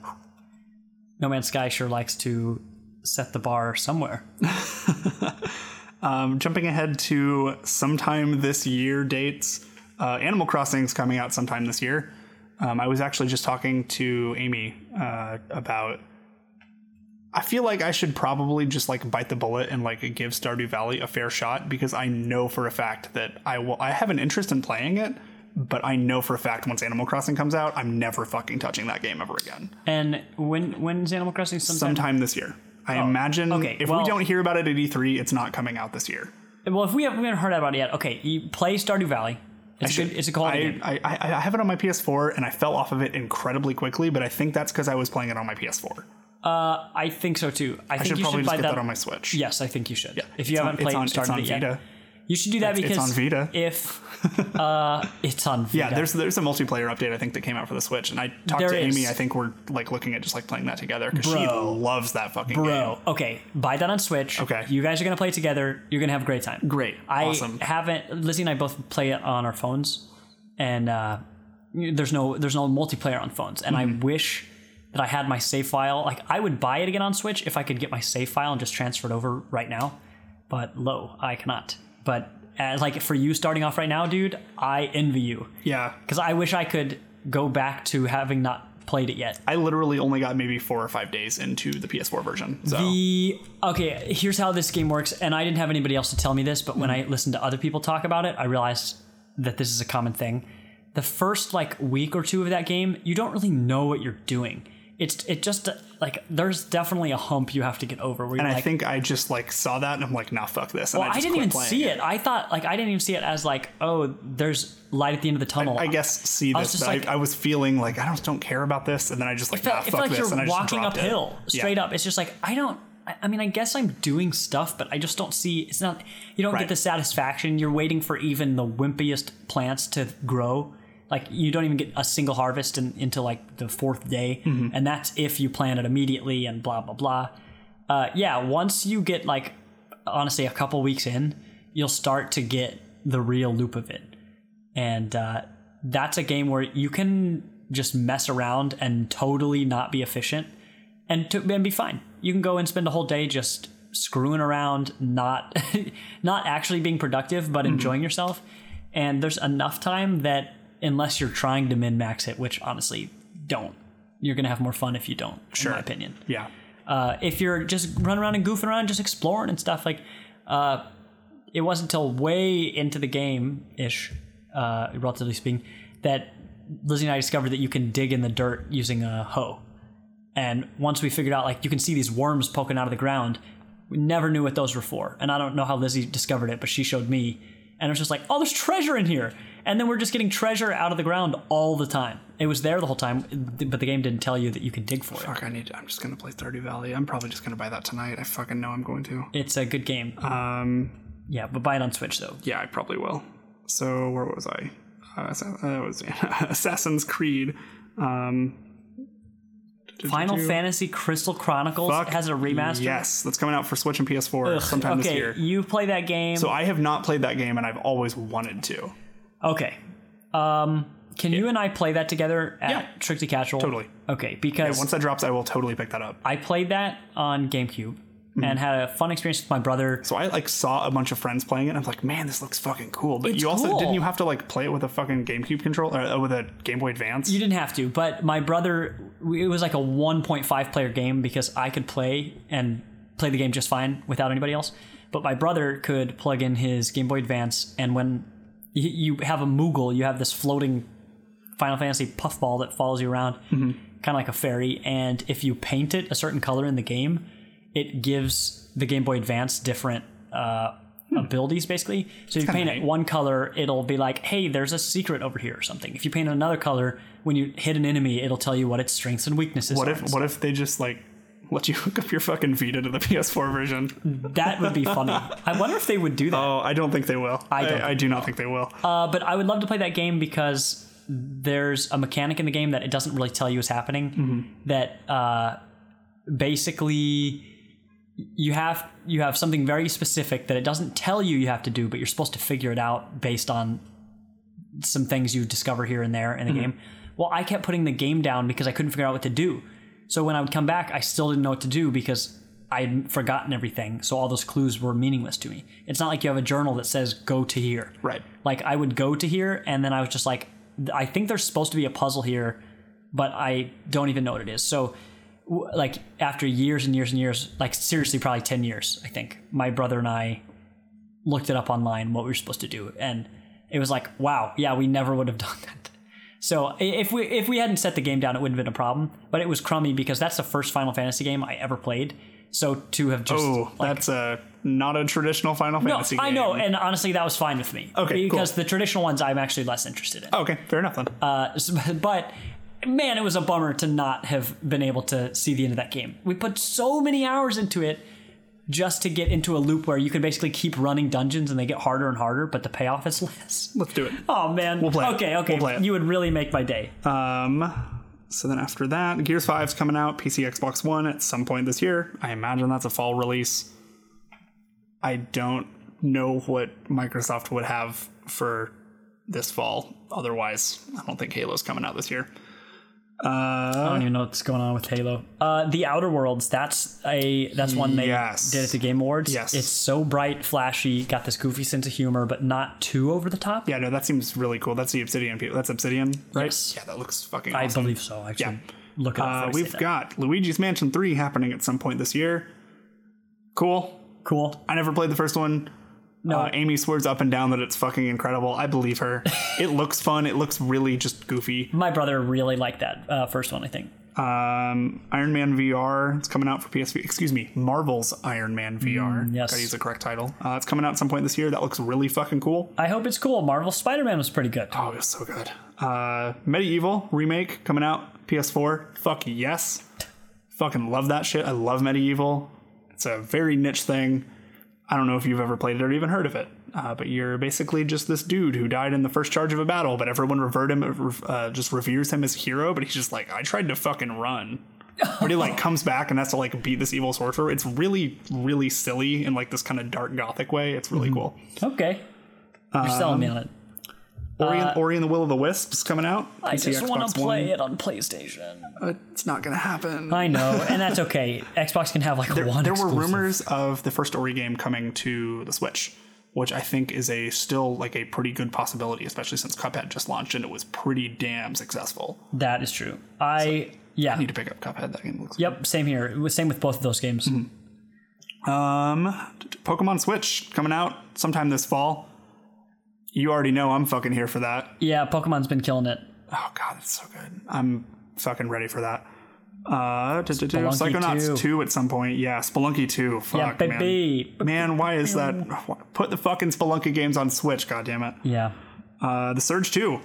No Man's Sky sure likes to set the bar somewhere. Um, jumping ahead to sometime this year dates, uh, Animal Crossing's coming out sometime this year. Um, I was actually just talking to Amy uh, about I feel like I should probably just like bite the bullet and like give Stardew Valley a fair shot because I know for a fact that I will. I have an interest in playing it, but I know for a fact once Animal Crossing comes out, I'm never fucking touching that game ever again. And when when's Animal Crossing? Sometime, Sometime this year, I Oh, imagine. okay, if well- we don't hear about it at E3, it's not coming out this year. Well, if we haven't, we haven't heard about it yet, okay, you play Stardew Valley. I It's, a good, it's a quality I, game. I, I, I have it on my PS4 and I fell off of it incredibly quickly, but I think that's because I was playing it on my PS4. Uh, I think so too. I, I think should you probably should just buy get that. that on my Switch. Yes, I think you should. Yeah, if you haven't it's played on- it's on it yet, Vita. You should do that It's- because it's on Vita. If uh, it's on Vita. Yeah, there's there's a multiplayer update I think that came out for the Switch, and I talked There to is. Amy. I think we're like looking at just like playing that together because she loves that fucking Bro, game. okay, buy that on Switch. Okay, you guys are gonna play it together. You're gonna have a great time. Great, I awesome. haven't. Lizzie and I both play it on our phones, and uh, there's no there's no multiplayer on phones. And Mm-hmm. I wish that I had my save file. Like I would buy it again on Switch if I could get my save file and just transfer it over right now. But lo, I cannot. But uh, like for you starting off right now, dude, I envy you. Yeah, because I wish I could go back to having not played it yet. I literally only got maybe four or five days into the PS4 version. So The okay, here's how this game works, and I didn't have anybody else to tell me this, but when Mm-hmm. I listened to other people talk about it, I realized that this is a common thing. The first like week or two of that game, you don't really know what you're doing. It's it just like there's definitely a hump you have to get over. Where and I like, think I just like saw that and I'm like, nah, fuck this. And well, I, just didn't even see it. I thought like I didn't even see it as like oh, there's light at the end of the tunnel. I guess see this. I was just but like- I, I was feeling like I don't don't care about this, and then I just like it felt, nah, it fuck felt like this, you're and I just walking dropped it. uphill straight Yeah. up. It's just like I don't. I- I mean, I guess I'm doing stuff, but I just don't see. It's not. You don't Right. get the satisfaction. You're waiting for even the wimpiest plants to grow. Like you don't even get a single harvest in, until like the fourth day, Mm-hmm. and that's if you plant it immediately and blah blah blah. Uh, yeah, once you get like honestly a couple weeks in, you'll start to get the real loop of it. And uh, that's a game where you can just mess around and totally not be efficient and to and be fine. You can go and spend a whole day just screwing around not not actually being productive but enjoying yourself. And there's enough time that unless you're trying to min max it which honestly don't you're gonna have more fun if you don't Sure. in my opinion Yeah. uh, if you're just running around and goofing around, just exploring and stuff, like uh, it wasn't until way into the game ish, uh, relatively speaking, that Lizzie and I discovered that you can dig in the dirt using a hoe. And once we figured out, like, you can see these worms poking out of the ground, we never knew what those were for. And I don't know how Lizzie discovered it, but she showed me. And it was just like, oh, there's treasure in here. And then we're just getting treasure out of the ground all the time. It was there the whole time, but the game didn't tell you that you could dig for it. Fuck, I need. I'm just gonna play Stardew Valley. I'm probably just gonna buy that tonight. I fucking know I'm going to. It's a good game. Um, yeah, but buy it on Switch though. Yeah, I probably will. So where was I? Uh, that was Assassin's Creed. Um, Final Fantasy Crystal Chronicles Fuck has a remaster. Yes, that's coming out for Switch and PS4 Ugh, sometime okay, this year. you play that game. So I have not played that game, and I've always wanted to. Okay. Um, can you and I play that together at Yeah. Strictly Casual? Totally. Okay, Yeah, because once that drops, I will totally pick that up. I played that on GameCube and had a fun experience with my brother. So I like saw a bunch of friends playing it. and I'm like, man, this looks fucking cool. But It's you also cool. didn't you have to like play it with a fucking GameCube controller uh, with a Game Boy Advance? You didn't have to, but my brother, it was like a 1.5 player game because I could play and play the game just fine without anybody else. But my brother could plug in his Game Boy Advance, and when you have a Moogle, you have this floating Final Fantasy puffball that follows you around, Mm-hmm. kind of like a fairy. And if you paint it a certain color in the game, it gives the Game Boy Advance different uh, abilities, basically. So if you paint it one color, it'll be like, hey, there's a secret over here or something. If you paint it another color, when you hit an enemy, it'll tell you what its strengths and weaknesses what are. if what if they just like let you hook up your fucking Vita to the PS4 version? That would be funny. I wonder if they would do that. Oh, I don't think they will. I don't I, think do not think they will. Uh, but I would love to play that game because there's a mechanic in the game that it doesn't really tell you is happening. Mm-hmm. That uh, basically you have you have something very specific that it doesn't tell you you have to do, but you're supposed to figure it out based on some things you discover here and there in the Mhm. game. Well, I kept putting the game down because I couldn't figure out what to do. So when I would come back, I still didn't know what to do because I had forgotten everything. So all those clues were meaningless to me. It's not like you have a journal that says go to here. Right. Like I would go to here and then I was just like I think there's supposed to be a puzzle here, but I don't even know what it is. So like after years and years and years, like seriously, probably ten years, I think my brother and I looked it up online what we were supposed to do, and it was like, wow, yeah, we never would have done that. So if we if we hadn't set the game down, it wouldn't have been a problem. But it was crummy because that's the first Final Fantasy game I ever played. So to have just oh, that's a not a traditional Final no, Fantasy game. I know, and honestly, that was fine with me. Okay, cool. because the traditional ones I'm actually less interested in. okay, fair enough then. Uh, but man, it was a bummer to not have been able to see the end of that game. We put so many hours into it just to get into a loop where you can basically keep running dungeons and they get harder and harder, but the payoff is less. Let's do it. Oh man, We'll play it. Okay, okay, We'll play it. you would really make my day. Um, so then after that, Gears 5's coming out, PC, Xbox One at some point this year. I imagine that's a fall release. I don't know what Microsoft would have for this fall. Otherwise, I don't think Halo's coming out this year. I Uh, don't even know what's going on with Halo. Uh, the Outer Worlds, that's a that's one they Yes. did at the Game Awards. Yes. it's so bright, flashy, got this goofy sense of humor, but not too over the top. yeah, no, that seems really cool. That's the Obsidian people. That's Obsidian, right? Yes. Yeah, that looks fucking I awesome. believe so. Actually, Yeah. look it up. Uh, I we've got Luigi's Mansion 3 happening at some point this year. Cool. cool. I never played the first one. No. Uh, Amy swears up and down that it's fucking incredible. I believe her. it looks fun. It looks really just goofy. My brother really liked that uh, first one. I think. Um, Iron Man VR. It's coming out for PSV. Excuse me, Marvel's Iron Man VR. Mm, yes. Gotta use the correct title. Uh, it's coming out at some point this year. That looks really fucking cool. I hope it's cool. Marvel Spider-Man was pretty good. Oh, it was so good. Uh, MediEvil remake coming out PS4. Fuck yes. Fucking love that shit. I love MediEvil. It's a very niche thing. I don't know if you've ever played it or even heard of it, uh, but you're basically just this dude who died in the first charge of a battle, but everyone revert him, uh, just reveres him as a hero. But he's just like, I tried to fucking run. But he like comes back and has to like beat this evil sorcerer. It's really, really silly in like this kind of dark gothic way. It's really cool. Okay, you're selling me on it. Ori, and, Ori and the Will of the Wisps coming out. Uh, I PC, just want to play One. it on PlayStation. Uh, it's not gonna happen. I know, and that's okay. Xbox can have like there, one. there were rumors of the first Ori game coming to the Switch, which I think is a still like a pretty good possibility, especially since Cuphead just launched and it was pretty damn successful. That is true. I yeah. I need to pick up Cuphead. That game looks. Yep, same here. It was same with both of those games. Um, Pokemon Switch coming out sometime this fall. You already know I'm fucking here for that. Yeah, Pokemon's been killing it. Oh god, that's so good. I'm fucking ready for that. Uh. Spelunky Psychonauts 2. 2 at some point. Yeah, Spelunky 2. Fuck, yeah, man. baby. Man, why is that? Put the fucking Spelunky games on Switch, God damn goddammit. Yeah. Uh, the Surge 2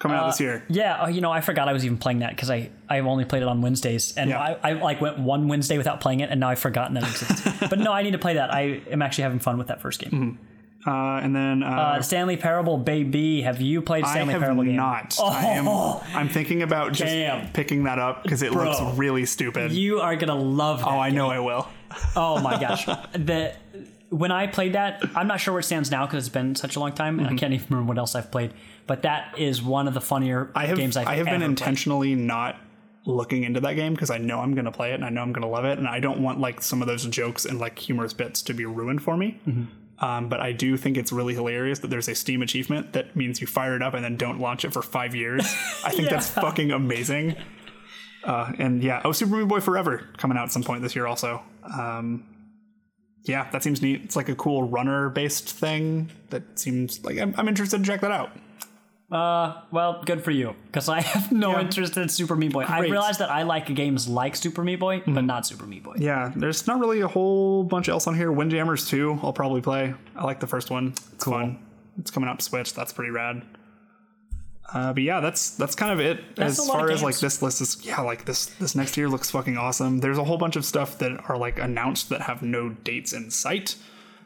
coming out Uh, this year. Yeah, oh, you know, I forgot I was even playing that because I I've only played it on Wednesdays, and Yeah. I, I like went one Wednesday without playing it, and now I've forgotten that it exists. but no, I need to play that. I am actually having fun with that first game. Uh, and then uh, Uh, Stanley Parable, baby. Have you played I Stanley have Parable game? not. Oh, I am, I'm thinking about just Damn. picking that up because it Bro. looks really stupid. you are gonna love. That oh, I game. know I will. Oh my gosh. the when I played that, I'm not sure where it stands now because it's been such a long time, and I can't even remember what else I've played. But that is one of the funnier Mm-hmm. I have, games I've I have been ever played. intentionally not looking into that game because I know I'm going to play it and I know I'm going to love it and I don't want like some of those jokes and like humorous bits to be ruined for me. Mm-hmm. Um, but I do think it's really hilarious that there's a Steam achievement that means you fire it up and then don't launch it for five years. I think that's fucking amazing. Uh, and yeah, oh, Super Meat Boy Forever coming out at some point this year also. Um, yeah, that seems neat. It's like a cool runner based thing that seems like I'm, I'm interested to check that out. Uh, well, good for you, because I have no Yeah. interest in Super Meat Boy. I realize that I like games like Super Meat Boy, but not Super Meat Boy. Yeah, there's not really a whole bunch else on here. Windjammers 2, I'll probably play. I like the first one. It's fun. It's coming up Switch. That's pretty rad. Uh, but yeah, that's that's kind of it That's as a lot of far as like this list is. Yeah, like this this next year looks fucking awesome. There's a whole bunch of stuff that are like announced that have no dates in sight.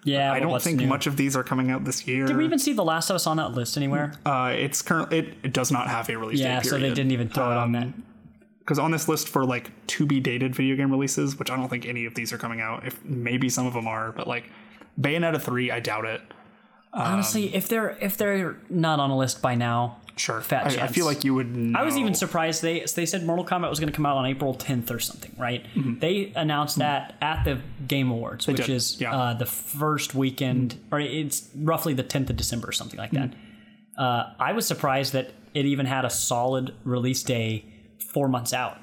Yeah, I don't think new? much of these are coming out this year. Did we even see The Last of Us on that list anywhere? Uh, it's current. It, it does not have a release yeah, date. so they didn't even throw it on that. because on this list for like to be dated video game releases, which I don't think any of these are coming out. If maybe some of them are, but like Bayonetta three, I doubt it. Honestly, if they're if they're not on a list by now, Sure, fat I, I feel like you would. Know. I was even surprised they they said Mortal Kombat was going to come out on April 10th or something, right? They announced that at the Game Awards, which did, is yeah. uh, the first weekend, or it's roughly the 10th of December or something like that. Uh, I was surprised that it even had a solid release day four months out.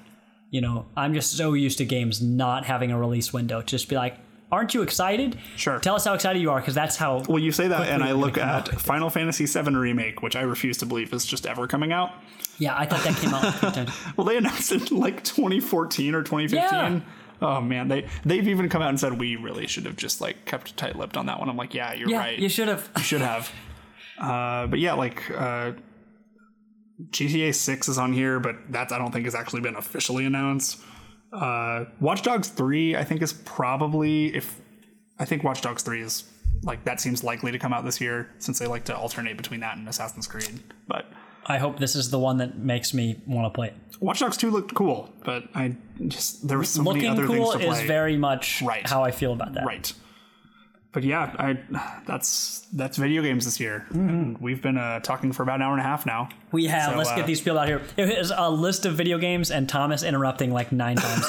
you know, I'm just so used to games not having a release window. to Just be like, aren't you excited? Sure. Tell us how excited you are, because that's how. Well, you say that, and I look at. Final Fantasy VII Remake, which I refuse to believe is just ever coming out. Yeah, I thought that came out. Well, they announced it like 2014 or 2015. Yeah. Oh man, they they've even come out and said we really should have just like kept tight-lipped on that one. I'm like, yeah, you're yeah, right. you should have. You should have. Uh, but yeah, like uh, GTA 6 is on here, but that I don't think has actually been officially announced. Uh, Watch Dogs 3, I think, is probably if I think Watch Dogs 3 is like that seems likely to come out this year since they like to alternate between that and Assassin's Creed. But I hope this is the one that makes me want to play it. Watch Dogs 2 looked cool, but I just there were so many Looking other cool things to is very much Right. how I feel about that. Right. But yeah, I that's that's video games this year. And we've been uh, talking for about an hour and a half now. We have. So, Let's uh, get these people out here. It is a list of video games and Thomas interrupting like nine times.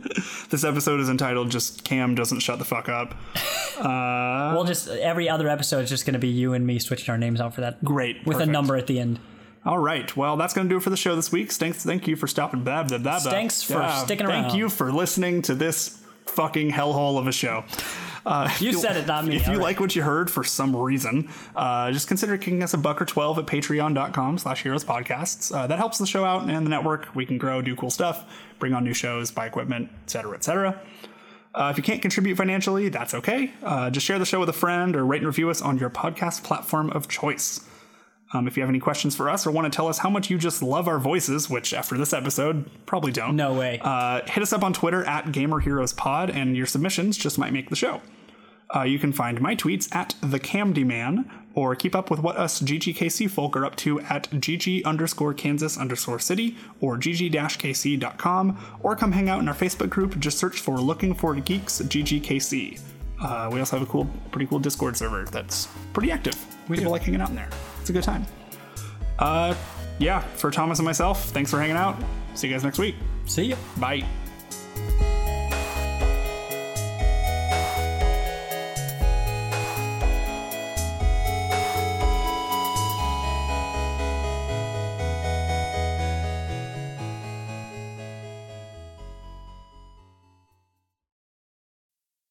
This episode is entitled "Just Cam Doesn't Shut the Fuck Up." Uh, we'll just every other episode is just going to be you and me switching our names out for that. Great, with perfect. a number at the end. All right. Well, that's going to do it for the show this week. Thanks, thank you for stopping. Blah, blah, blah, blah. Thanks for Yeah, sticking around. Thank you for listening to this fucking hellhole of a show. Uh, if You said it, not me. If you right. like what you heard for some reason, uh, just consider kicking us a buck or 12 at patreon.com slash heroes podcasts. Uh, that helps the show out and the network. We can grow, do cool stuff, bring on new shows, buy equipment, etc., etc. Uh, if you can't contribute financially, that's okay. Uh, just share the show with a friend or rate and review us on your podcast platform of choice. Um, if you have any questions for us or want to tell us how much you just love our voices, which after this episode, probably don't. No way. Uh, hit us up on Twitter at GamerHeroesPod, and your submissions just might make the show. Uh, you can find my tweets at the CamdyMan, or keep up with what us GGKC folk are up to at GG underscore Kansas underscore city or GG-KC.com, or come hang out in our Facebook group. Just search for Looking for Geeks GGKC. Uh, we also have a cool, pretty cool Discord server that's pretty active. We People like hanging out in there. It's a good time. Uh, yeah, for Thomas and myself, thanks for hanging out. See you guys next week. See ya. Bye.